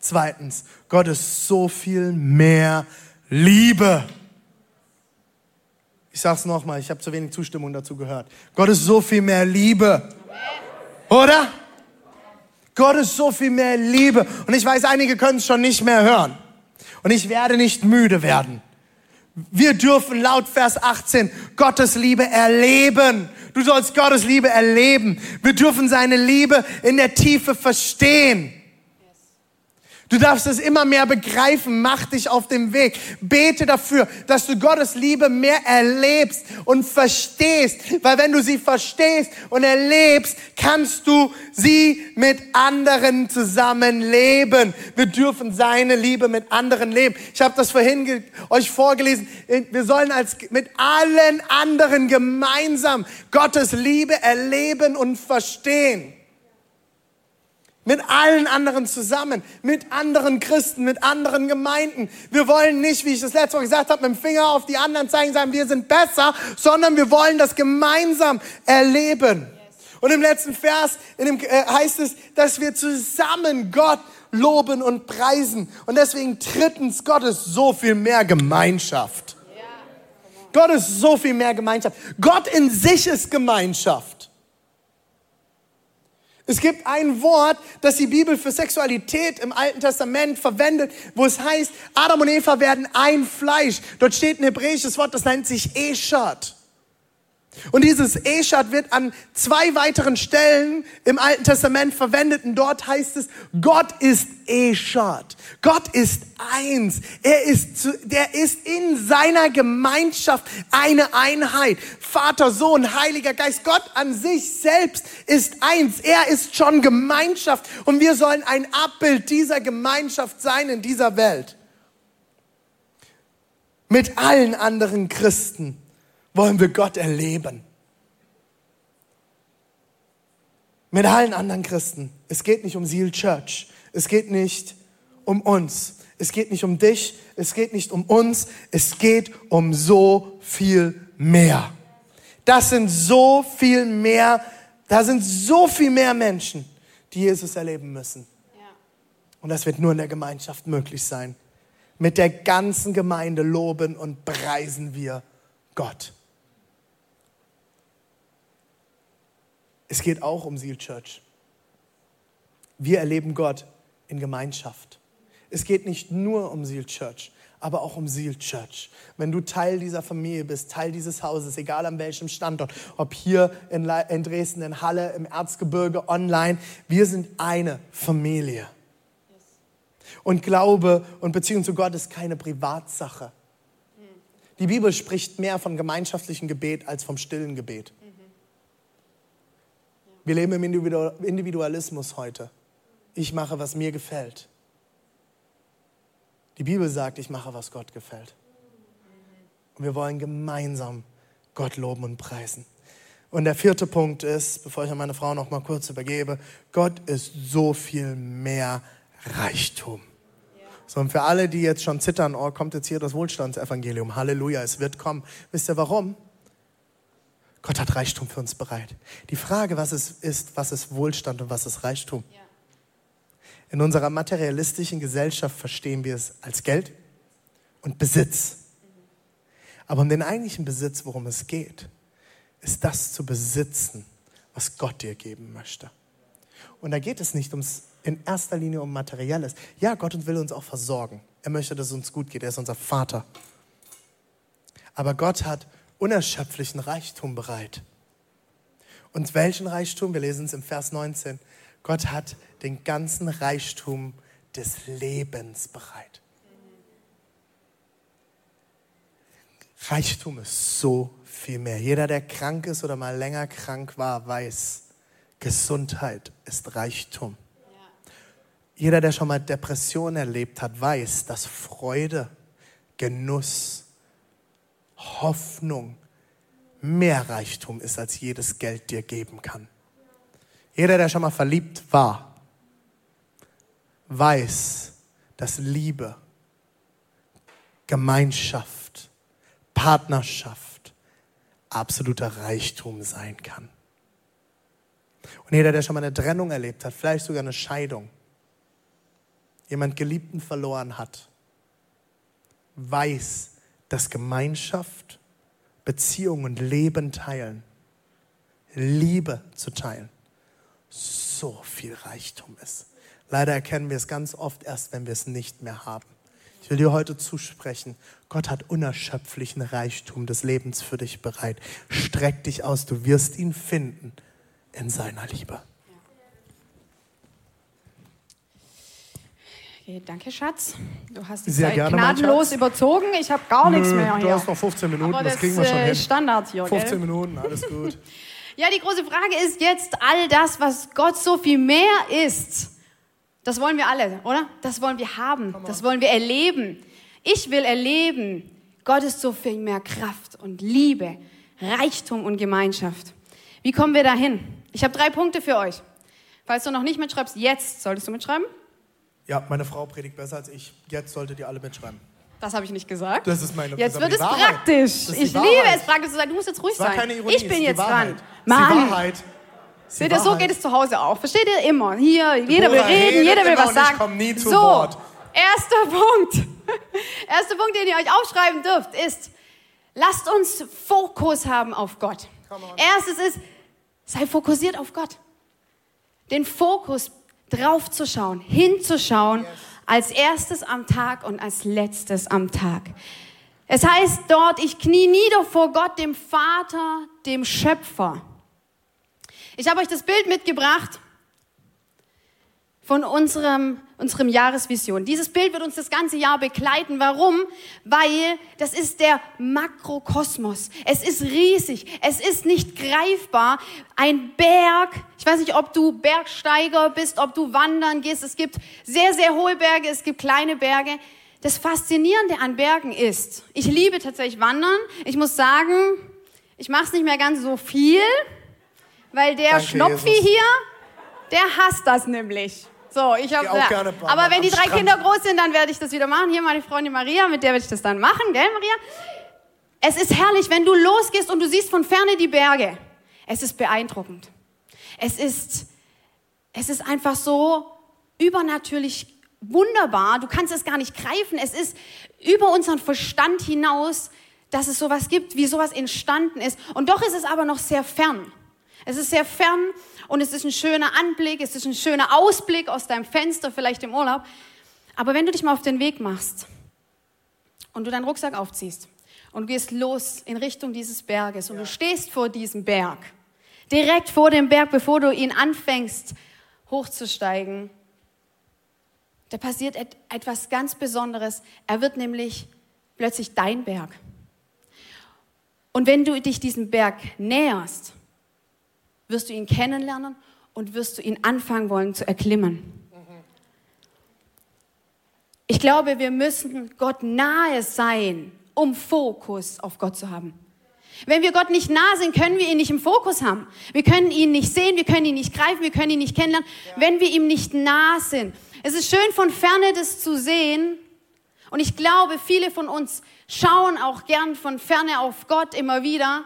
[SPEAKER 2] Zweitens, Gott ist so viel mehr Liebe. Ich sage es nochmal, ich habe zu wenig Zustimmung dazu gehört. Gott ist so viel mehr Liebe. Oder? Gott ist so viel mehr Liebe. Und ich weiß, einige können es schon nicht mehr hören. Und ich werde nicht müde werden. Wir dürfen laut Vers 18 Gottes Liebe erleben. Du sollst Gottes Liebe erleben. Wir dürfen seine Liebe in der Tiefe verstehen. Du darfst es immer mehr begreifen. Mach dich auf den Weg. Bete dafür, dass du Gottes Liebe mehr erlebst und verstehst. Weil wenn du sie verstehst und erlebst, kannst du sie mit anderen zusammenleben. Wir dürfen seine Liebe mit anderen leben. Ich habe das vorhin euch vorgelesen. Wir sollen als mit allen anderen gemeinsam Gottes Liebe erleben und verstehen mit allen anderen zusammen, mit anderen Christen, mit anderen Gemeinden. Wir wollen nicht, wie ich das letzte Mal gesagt habe, mit dem Finger auf die anderen zeigen, sagen, wir sind besser, sondern wir wollen das gemeinsam erleben. Und im letzten Vers in dem, äh, heißt es, dass wir zusammen Gott loben und preisen. Und deswegen drittens, Gott ist so viel mehr Gemeinschaft. Gott ist so viel mehr Gemeinschaft. Gott in sich ist Gemeinschaft. Es gibt ein Wort, das die Bibel für Sexualität im Alten Testament verwendet, wo es heißt, Adam und Eva werden ein Fleisch. Dort steht ein hebräisches Wort, das nennt sich Eshat. Und dieses Eshat wird an zwei weiteren Stellen im Alten Testament verwendet und dort heißt es, Gott ist Eshat. Gott ist eins. Er ist, zu, der ist in seiner Gemeinschaft eine Einheit. Vater, Sohn, Heiliger Geist. Gott an sich selbst ist eins. Er ist schon Gemeinschaft und wir sollen ein Abbild dieser Gemeinschaft sein in dieser Welt. Mit allen anderen Christen wollen wir Gott erleben. Mit allen anderen Christen. Es geht nicht um Seal Church. Es geht nicht um uns. Es geht nicht um dich. Es geht nicht um uns. Es geht um so viel mehr. Das sind so viel mehr, da sind so viel mehr Menschen, die Jesus erleben müssen. Und das wird nur in der Gemeinschaft möglich sein. Mit der ganzen Gemeinde loben und preisen wir Gott. Es geht auch um Seal Church. Wir erleben Gott in Gemeinschaft. Es geht nicht nur um Seal Church, aber auch um Seal Church. Wenn du Teil dieser Familie bist, Teil dieses Hauses, egal an welchem Standort, ob hier in, in Dresden, in Halle, im Erzgebirge, online, wir sind eine Familie. Und Glaube und Beziehung zu Gott ist keine Privatsache. Die Bibel spricht mehr von gemeinschaftlichem Gebet als vom stillen Gebet. Wir leben im Individualismus heute. Ich mache, was mir gefällt. Die Bibel sagt, ich mache, was Gott gefällt. Und wir wollen gemeinsam Gott loben und preisen. Und der vierte Punkt ist, bevor ich an meine Frau noch mal kurz übergebe, Gott ist so viel mehr Reichtum. So, und für alle, die jetzt schon zittern, oh, kommt jetzt hier das Wohlstandsevangelium. Halleluja, es wird kommen. Wisst ihr warum? Gott hat Reichtum für uns bereit. Die Frage, was es ist, was ist Wohlstand und was ist Reichtum? Ja. In unserer materialistischen Gesellschaft verstehen wir es als Geld und Besitz. Aber um den eigentlichen Besitz, worum es geht, ist das zu besitzen, was Gott dir geben möchte. Und da geht es nicht ums, in erster Linie um Materielles. Ja, Gott will uns auch versorgen. Er möchte, dass es uns gut geht. Er ist unser Vater. Aber Gott hat unerschöpflichen Reichtum bereit. Und welchen Reichtum? Wir lesen es im Vers 19. Gott hat den ganzen Reichtum des Lebens bereit. Reichtum ist so viel mehr. Jeder, der krank ist oder mal länger krank war, weiß, Gesundheit ist Reichtum. Jeder, der schon mal Depression erlebt hat, weiß, dass Freude, Genuss, Hoffnung mehr Reichtum ist, als jedes Geld dir geben kann. Jeder, der schon mal verliebt war, weiß, dass Liebe, Gemeinschaft, Partnerschaft absoluter Reichtum sein kann. Und jeder, der schon mal eine Trennung erlebt hat, vielleicht sogar eine Scheidung, jemand Geliebten verloren hat, weiß, dass Gemeinschaft, Beziehung und Leben teilen, Liebe zu teilen, so viel Reichtum ist. Leider erkennen wir es ganz oft erst, wenn wir es nicht mehr haben. Ich will dir heute zusprechen, Gott hat unerschöpflichen Reichtum des Lebens für dich bereit. Streck dich aus, du wirst ihn finden in seiner Liebe.
[SPEAKER 3] Okay, danke, Schatz. Du hast die Sehr Zeit gerne, gnadenlos überzogen. Ich habe gar Nö, nichts mehr
[SPEAKER 2] hier. Du hast noch 15 Minuten,
[SPEAKER 3] Aber
[SPEAKER 2] das, das kriegen wir schon äh, hin.
[SPEAKER 3] Standard hier,
[SPEAKER 2] 15
[SPEAKER 3] gell?
[SPEAKER 2] Minuten, alles gut. <laughs>
[SPEAKER 3] ja, die große Frage ist jetzt all das, was Gott so viel mehr ist. Das wollen wir alle, oder? Das wollen wir haben. Das wollen wir erleben. Ich will erleben, Gott ist so viel mehr Kraft und Liebe, Reichtum und Gemeinschaft. Wie kommen wir dahin? Ich habe drei Punkte für euch. Falls du noch nicht mitschreibst, jetzt solltest du mitschreiben.
[SPEAKER 2] Ja, meine Frau predigt besser als ich. Jetzt solltet ihr alle mitschreiben.
[SPEAKER 3] Das habe ich nicht gesagt.
[SPEAKER 2] Das ist meine
[SPEAKER 3] Jetzt wird es Wahrheit. praktisch. Ich liebe es, praktisch zu sein. Du musst jetzt ruhig sein. Keine Ironie, ich bin jetzt dran. Mann. Die Wahrheit. Seht ihr, so geht es zu Hause auch. Versteht ihr immer? Hier, jeder will reden, jeder will was sagen.
[SPEAKER 2] Ich komme nie zu
[SPEAKER 3] so,
[SPEAKER 2] Wort.
[SPEAKER 3] erster <laughs> Punkt. erster Punkt, den ihr euch aufschreiben dürft, ist, lasst uns Fokus haben auf Gott. Erstes ist, sei fokussiert auf Gott. Den Fokus draufzuschauen, hinzuschauen, als erstes am Tag und als letztes am Tag. Es heißt dort, ich knie nieder vor Gott, dem Vater, dem Schöpfer. Ich habe euch das Bild mitgebracht von unserem, unserem Jahresvision. Dieses Bild wird uns das ganze Jahr begleiten. Warum? Weil das ist der Makrokosmos. Es ist riesig. Es ist nicht greifbar. Ein Berg. Ich weiß nicht, ob du Bergsteiger bist, ob du wandern gehst. Es gibt sehr, sehr hohe Berge. Es gibt kleine Berge. Das Faszinierende an Bergen ist, ich liebe tatsächlich Wandern. Ich muss sagen, ich mache es nicht mehr ganz so viel, weil der Danke, Schnopfi Jesus. hier, der hasst das nämlich. So, ich habe. Ja. Aber wenn die drei Strand. Kinder groß sind, dann werde ich das wieder machen. Hier meine Freundin Maria, mit der werde ich das dann machen, gell, Maria? Es ist herrlich, wenn du losgehst und du siehst von ferne die Berge. Es ist beeindruckend. Es ist, es ist einfach so übernatürlich wunderbar. Du kannst es gar nicht greifen. Es ist über unseren Verstand hinaus, dass es sowas gibt, wie sowas entstanden ist. Und doch ist es aber noch sehr fern. Es ist sehr fern und es ist ein schöner Anblick, es ist ein schöner Ausblick aus deinem Fenster, vielleicht im Urlaub. Aber wenn du dich mal auf den Weg machst und du deinen Rucksack aufziehst und du gehst los in Richtung dieses Berges und ja. du stehst vor diesem Berg, direkt vor dem Berg, bevor du ihn anfängst hochzusteigen, da passiert etwas ganz Besonderes. Er wird nämlich plötzlich dein Berg. Und wenn du dich diesem Berg näherst, wirst du ihn kennenlernen und wirst du ihn anfangen wollen zu erklimmen. Ich glaube, wir müssen Gott nahe sein, um Fokus auf Gott zu haben. Wenn wir Gott nicht nah sind, können wir ihn nicht im Fokus haben. Wir können ihn nicht sehen, wir können ihn nicht greifen, wir können ihn nicht kennenlernen, wenn wir ihm nicht nah sind. Es ist schön von ferne das zu sehen. Und ich glaube, viele von uns schauen auch gern von ferne auf Gott immer wieder.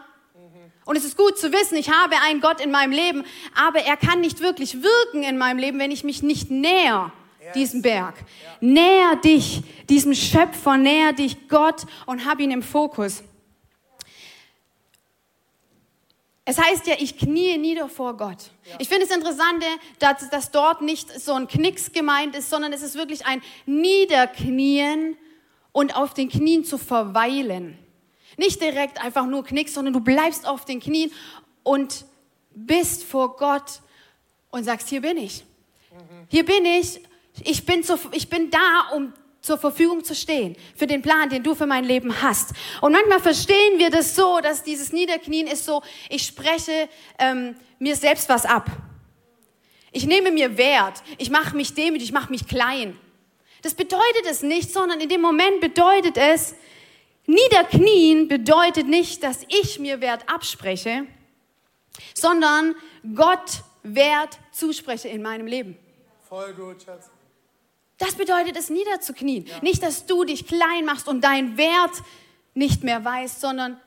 [SPEAKER 3] Und es ist gut zu wissen, ich habe einen Gott in meinem Leben, aber er kann nicht wirklich wirken in meinem Leben, wenn ich mich nicht näher diesem Berg. Näher dich, diesem Schöpfer, näher dich Gott und hab ihn im Fokus. Es heißt ja, ich knie nieder vor Gott. Ja. Ich finde es interessant, dass, dass dort nicht so ein Knicks gemeint ist, sondern es ist wirklich ein Niederknien und auf den Knien zu verweilen. Nicht direkt einfach nur Knicks, sondern du bleibst auf den Knien und bist vor Gott und sagst, hier bin ich. Hier bin ich. Ich bin, zu, ich bin da, um zur Verfügung zu stehen für den Plan, den du für mein Leben hast. Und manchmal verstehen wir das so, dass dieses Niederknien ist so, ich spreche ähm, mir selbst was ab. Ich nehme mir Wert, ich mache mich demütig, ich mache mich klein. Das bedeutet es nicht, sondern in dem Moment bedeutet es, Niederknien bedeutet nicht, dass ich mir Wert abspreche, sondern Gott Wert zuspreche in meinem Leben.
[SPEAKER 2] Voll gut, Schatz.
[SPEAKER 3] Das bedeutet es, niederzuknien. Ja. Nicht, dass du dich klein machst und deinen Wert nicht mehr weißt, sondern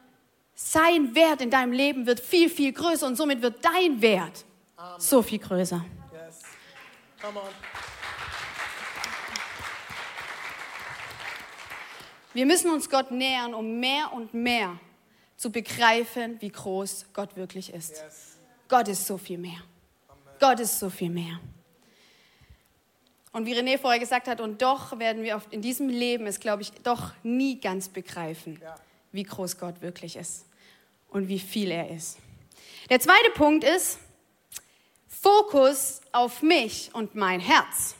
[SPEAKER 3] sein Wert in deinem Leben wird viel, viel größer und somit wird dein Wert Amen. so viel größer. Yes. Come on. Wir müssen uns Gott nähern, um mehr und mehr zu begreifen, wie groß Gott wirklich ist. Yes. Gott ist so viel mehr. Amen. Gott ist so viel mehr. Und wie René vorher gesagt hat, und doch werden wir in diesem Leben es, glaube ich, doch nie ganz begreifen, ja. wie groß Gott wirklich ist und wie viel er ist. Der zweite Punkt ist Fokus auf mich und mein Herz.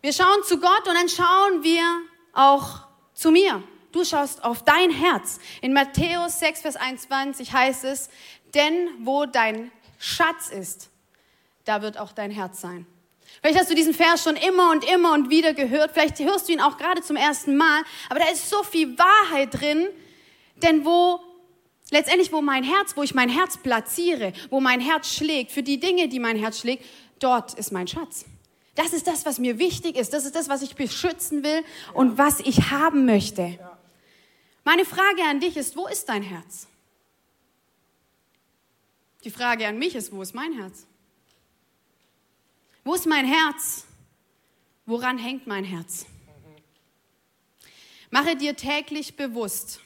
[SPEAKER 3] Wir schauen zu Gott und dann schauen wir auch zu mir. Du schaust auf dein Herz. In Matthäus 6, Vers 21 heißt es, denn wo dein Schatz ist, da wird auch dein Herz sein. Vielleicht hast du diesen Vers schon immer und immer und wieder gehört. Vielleicht hörst du ihn auch gerade zum ersten Mal. Aber da ist so viel Wahrheit drin. Denn wo letztendlich, wo mein Herz, wo ich mein Herz platziere, wo mein Herz schlägt, für die Dinge, die mein Herz schlägt, dort ist mein Schatz. Das ist das, was mir wichtig ist. Das ist das, was ich beschützen will und was ich haben möchte. Meine Frage an dich ist, wo ist dein Herz? Die Frage an mich ist, wo ist mein Herz? Wo ist mein Herz? Woran hängt mein Herz? Mache dir täglich bewusst,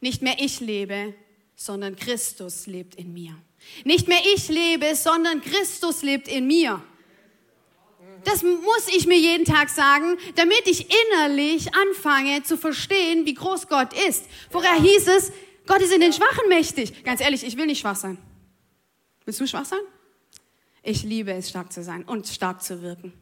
[SPEAKER 3] nicht mehr ich lebe, sondern Christus lebt in mir. Nicht mehr ich lebe, sondern Christus lebt in mir. Das muss ich mir jeden Tag sagen, damit ich innerlich anfange zu verstehen, wie groß Gott ist. Vorher hieß es, Gott ist in den Schwachen mächtig. Ganz ehrlich, ich will nicht schwach sein. Willst du schwach sein? Ich liebe es, stark zu sein und stark zu wirken.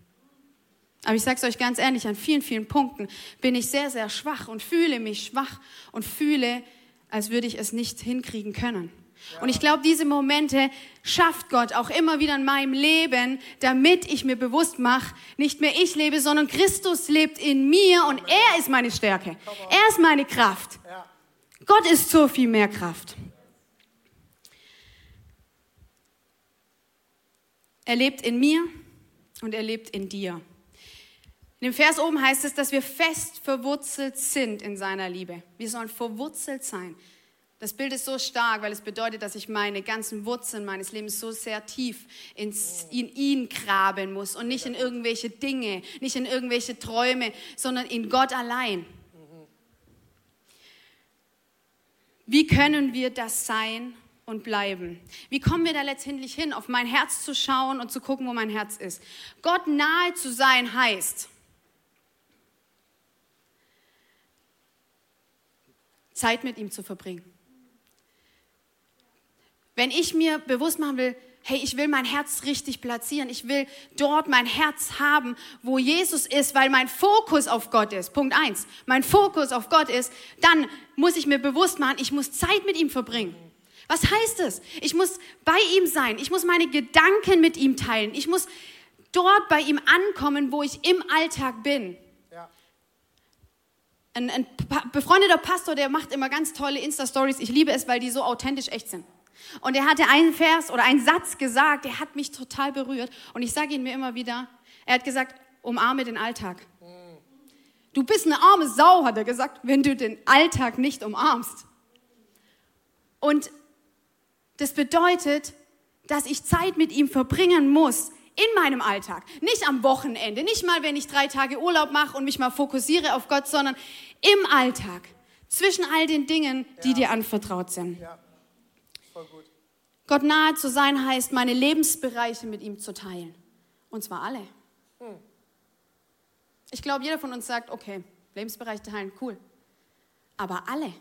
[SPEAKER 3] Aber ich sage es euch ganz ehrlich, an vielen, vielen Punkten bin ich sehr, sehr schwach und fühle mich schwach und fühle, als würde ich es nicht hinkriegen können. Und ich glaube, diese Momente schafft Gott auch immer wieder in meinem Leben, damit ich mir bewusst mache, nicht mehr ich lebe, sondern Christus lebt in mir und er ist meine Stärke. Er ist meine Kraft. Gott ist so viel mehr Kraft. Er lebt in mir und er lebt in dir. In dem Vers oben heißt es, dass wir fest verwurzelt sind in seiner Liebe. Wir sollen verwurzelt sein. Das Bild ist so stark, weil es bedeutet, dass ich meine ganzen Wurzeln meines Lebens so sehr tief ins, in ihn graben muss und nicht in irgendwelche Dinge, nicht in irgendwelche Träume, sondern in Gott allein. Wie können wir das sein und bleiben. Wie kommen wir da letztendlich hin, auf mein Herz zu schauen und zu gucken, wo mein Herz ist? Gott nahe zu sein heißt, Zeit mit ihm zu verbringen. Wenn ich mir bewusst machen will, hey, ich will mein Herz richtig platzieren, ich will dort mein Herz haben, wo Jesus ist, weil mein Fokus auf Gott ist. Punkt eins, mein Fokus auf Gott ist, dann muss ich mir bewusst machen, ich muss Zeit mit ihm verbringen. Was heißt es? Ich muss bei ihm sein. Ich muss meine Gedanken mit ihm teilen. Ich muss dort bei ihm ankommen, wo ich im Alltag bin. Ja. ein, ein befreundeter Pastor, der macht immer ganz tolle Insta-Stories. Ich liebe es, weil die so authentisch echt sind. Und er hatte einen Vers oder einen Satz gesagt, der hat mich total berührt. Und ich sage ihn mir immer wieder. Er hat gesagt, umarme den Alltag. Du bist eine arme Sau, hat er gesagt, wenn du den Alltag nicht umarmst. Und das bedeutet, dass ich Zeit mit ihm verbringen muss in meinem Alltag. Nicht am Wochenende, nicht mal, wenn ich drei Tage Urlaub mache und mich mal fokussiere auf Gott, sondern im Alltag. Zwischen all den Dingen, die ja. dir anvertraut sind. Ja. Gott nahe zu sein heißt, meine Lebensbereiche mit ihm zu teilen. Und zwar alle. Hm. Ich glaube, jeder von uns sagt, okay, Lebensbereich teilen, cool. Aber alle,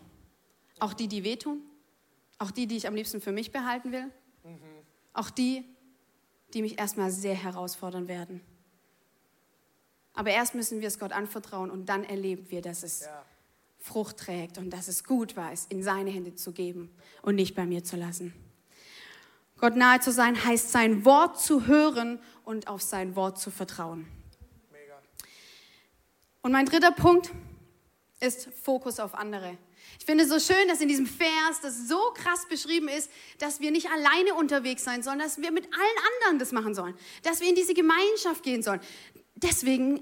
[SPEAKER 3] auch die, die wehtun, auch die, die ich am liebsten für mich behalten will, mhm. auch die, die mich erstmal sehr herausfordern werden. Aber erst müssen wir es Gott anvertrauen und dann erleben wir, dass es ja. Frucht trägt und dass es gut war, es in seine Hände zu geben und nicht bei mir zu lassen. Gott nahe zu sein heißt, sein Wort zu hören und auf sein Wort zu vertrauen. Mega. Und mein dritter Punkt ist Fokus auf andere. Ich finde es so schön, dass in diesem Vers das so krass beschrieben ist, dass wir nicht alleine unterwegs sein sollen, dass wir mit allen anderen das machen sollen, dass wir in diese Gemeinschaft gehen sollen. Deswegen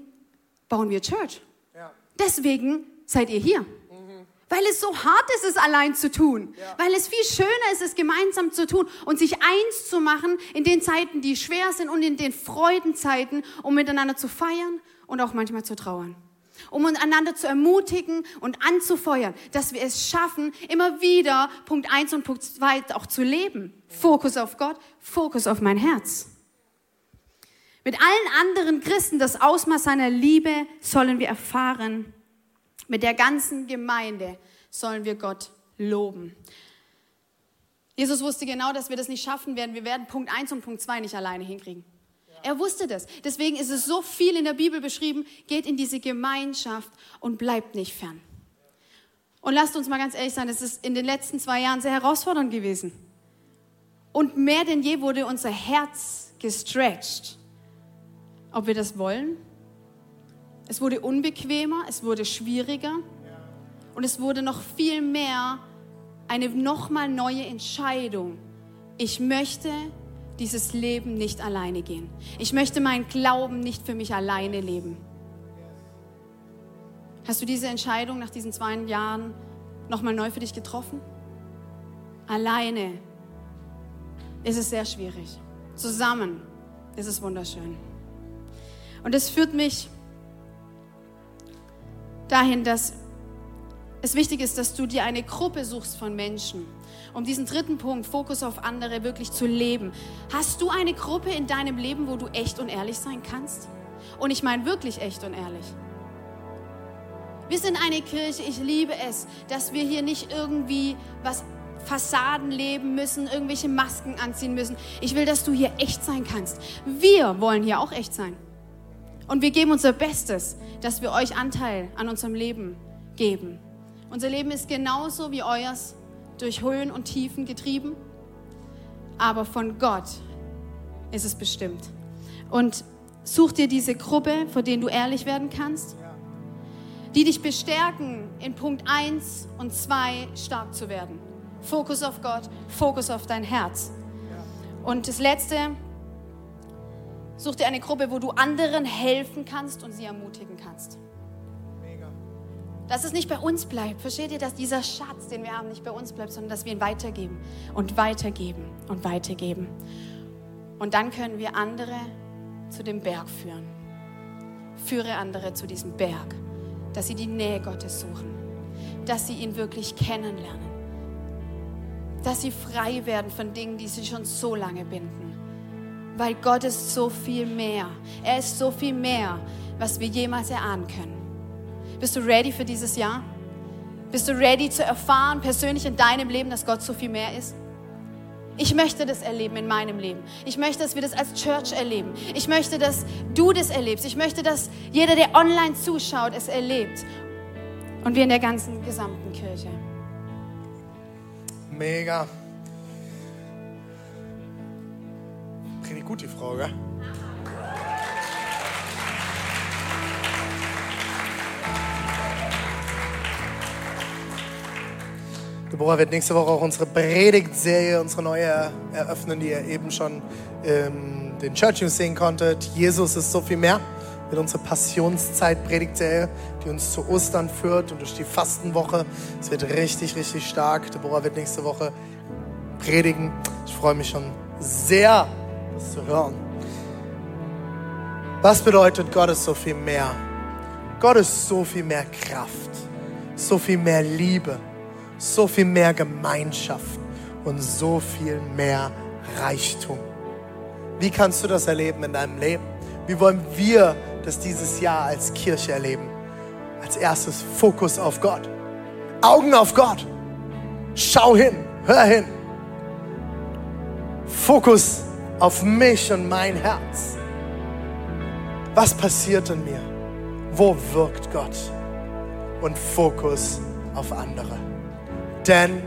[SPEAKER 3] bauen wir Church. Ja. Deswegen seid ihr hier. Mhm. Weil es so hart ist, es allein zu tun. Ja. Weil es viel schöner ist, es gemeinsam zu tun und sich eins zu machen in den Zeiten, die schwer sind und in den Freudenzeiten, um miteinander zu feiern und auch manchmal zu trauern um einander zu ermutigen und anzufeuern, dass wir es schaffen, immer wieder Punkt 1 und Punkt 2 auch zu leben. Fokus auf Gott, Fokus auf mein Herz. Mit allen anderen Christen das Ausmaß seiner Liebe sollen wir erfahren. Mit der ganzen Gemeinde sollen wir Gott loben. Jesus wusste genau, dass wir das nicht schaffen werden. Wir werden Punkt 1 und Punkt 2 nicht alleine hinkriegen. Er wusste das. Deswegen ist es so viel in der Bibel beschrieben, geht in diese Gemeinschaft und bleibt nicht fern. Und lasst uns mal ganz ehrlich sein, es ist in den letzten zwei Jahren sehr herausfordernd gewesen. Und mehr denn je wurde unser Herz gestretched. Ob wir das wollen? Es wurde unbequemer, es wurde schwieriger und es wurde noch viel mehr eine nochmal neue Entscheidung. Ich möchte dieses Leben nicht alleine gehen. Ich möchte meinen Glauben nicht für mich alleine leben. Hast du diese Entscheidung nach diesen zwei Jahren nochmal neu für dich getroffen? Alleine ist es sehr schwierig. Zusammen ist es wunderschön. Und es führt mich dahin, dass es wichtig ist, dass du dir eine Gruppe suchst von Menschen, um diesen dritten Punkt, Fokus auf andere, wirklich zu leben. Hast du eine Gruppe in deinem Leben, wo du echt und ehrlich sein kannst? Und ich meine wirklich echt und ehrlich. Wir sind eine Kirche, ich liebe es, dass wir hier nicht irgendwie was Fassaden leben müssen, irgendwelche Masken anziehen müssen. Ich will, dass du hier echt sein kannst. Wir wollen hier auch echt sein. Und wir geben unser Bestes, dass wir euch Anteil an unserem Leben geben. Unser Leben ist genauso wie euers durch Höhen und Tiefen getrieben, aber von Gott ist es bestimmt. Und such dir diese Gruppe, vor denen du ehrlich werden kannst, die dich bestärken, in Punkt 1 und 2 stark zu werden. Fokus auf Gott, Fokus auf dein Herz. Und das Letzte, such dir eine Gruppe, wo du anderen helfen kannst und sie ermutigen kannst. Dass es nicht bei uns bleibt. Versteht ihr, dass dieser Schatz, den wir haben, nicht bei uns bleibt, sondern dass wir ihn weitergeben und weitergeben und weitergeben. Und dann können wir andere zu dem Berg führen. Führe andere zu diesem Berg, dass sie die Nähe Gottes suchen, dass sie ihn wirklich kennenlernen, dass sie frei werden von Dingen, die sie schon so lange binden. Weil Gott ist so viel mehr. Er ist so viel mehr, was wir jemals erahnen können. Bist du ready für dieses Jahr? Bist du ready zu erfahren, persönlich in deinem Leben, dass Gott so viel mehr ist? Ich möchte das erleben in meinem Leben. Ich möchte, dass wir das als Church erleben. Ich möchte, dass du das erlebst. Ich möchte, dass jeder, der online zuschaut, es erlebt. Und wir in der ganzen gesamten Kirche.
[SPEAKER 2] Mega. Richtig gut, die Frage. Deborah wird nächste Woche auch unsere Predigtserie, unsere neue eröffnen, die ihr eben schon ähm, den Church News sehen konntet. Jesus ist so viel mehr. Mit unserer Passionszeit Predigtserie, die uns zu Ostern führt und durch die Fastenwoche. Es wird richtig, richtig stark. Deborah wird nächste Woche predigen. Ich freue mich schon sehr, das zu hören. Was bedeutet Gott ist so viel mehr? Gott ist so viel mehr Kraft, so viel mehr Liebe, so viel mehr Gemeinschaft und so viel mehr Reichtum. Wie kannst du das erleben in deinem Leben? Wie wollen wir das dieses Jahr als Kirche erleben? Als erstes Fokus auf Gott. Augen auf Gott. Schau hin, hör hin. Fokus auf mich und mein Herz. Was passiert in mir? Wo wirkt Gott? Und Fokus auf andere. Denn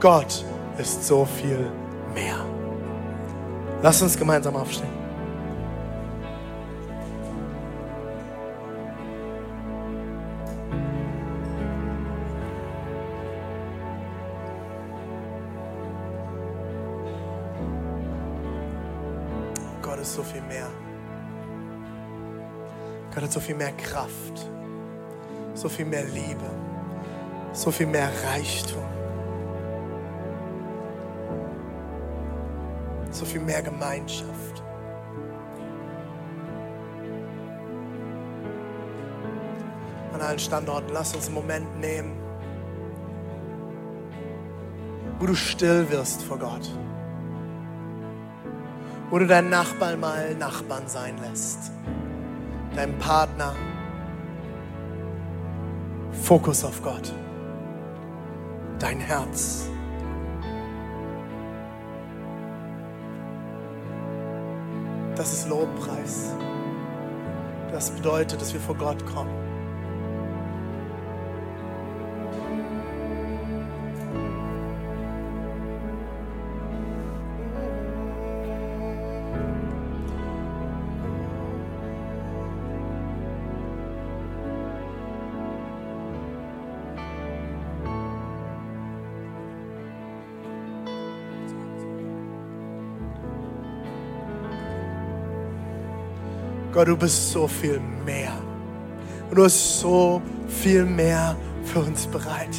[SPEAKER 2] Gott ist so viel mehr. Lass uns gemeinsam aufstehen. Hat so viel mehr Kraft, so viel mehr Liebe, so viel mehr Reichtum, so viel mehr Gemeinschaft. An allen Standorten, lass uns einen Moment nehmen, wo du still wirst vor Gott, wo du deinen Nachbarn mal Nachbarn sein lässt deinem Partner. Fokus auf Gott. Dein Herz. Das ist Lobpreis. Das bedeutet, dass wir vor Gott kommen. Du bist so viel mehr. Und du hast so viel mehr für uns bereit.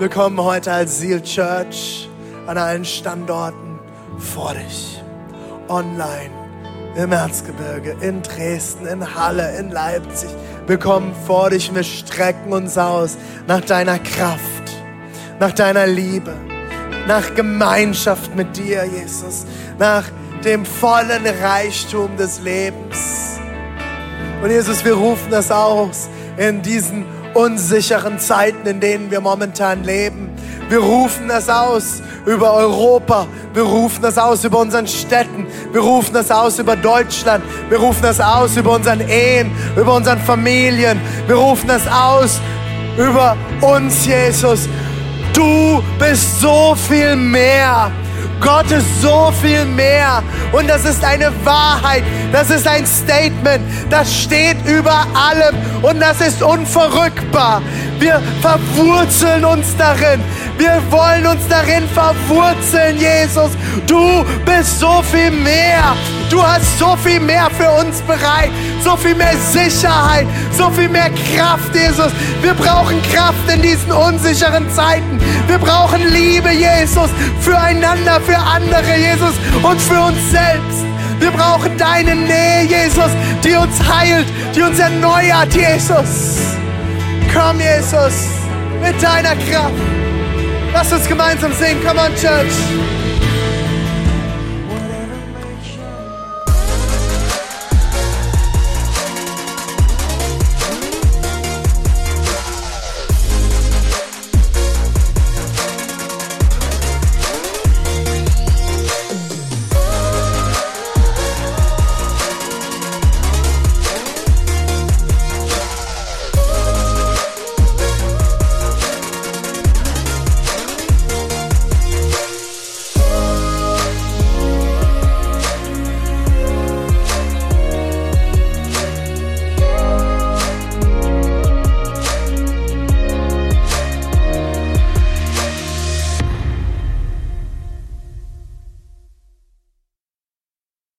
[SPEAKER 2] Wir kommen heute als Seal Church an allen Standorten vor dich. Online, im Erzgebirge, in Dresden, in Halle, in Leipzig. Wir kommen vor dich, wir strecken uns aus nach deiner Kraft, nach deiner Liebe, nach Gemeinschaft mit dir, Jesus, nach dem vollen Reichtum des Lebens. Und Jesus, wir rufen das aus in diesen unsicheren Zeiten, in denen wir momentan leben. Wir rufen das aus über Europa. Wir rufen das aus über unseren Städten. Wir rufen das aus über Deutschland. Wir rufen das aus über unseren Ehen, über unseren Familien. Wir rufen das aus über uns, Jesus. Du bist so viel mehr Gott ist so viel mehr. Und das ist eine Wahrheit. Das ist ein Statement. Das steht über allem. Und das ist unverrückbar. Wir verwurzeln uns darin. Wir wollen uns darin verwurzeln, Jesus. Du bist so viel mehr. Du hast so viel mehr für uns bereit. So viel mehr Sicherheit. So viel mehr Kraft, Jesus. Wir brauchen Kraft in diesen unsicheren Zeiten. Wir brauchen Liebe, Jesus, füreinander, für andere, Jesus, und für uns selbst. Wir brauchen deine Nähe, Jesus, die uns heilt, die uns erneuert, Jesus. Komm, Jesus, mit deiner Kraft. Lass uns gemeinsam singen. Come on, Church.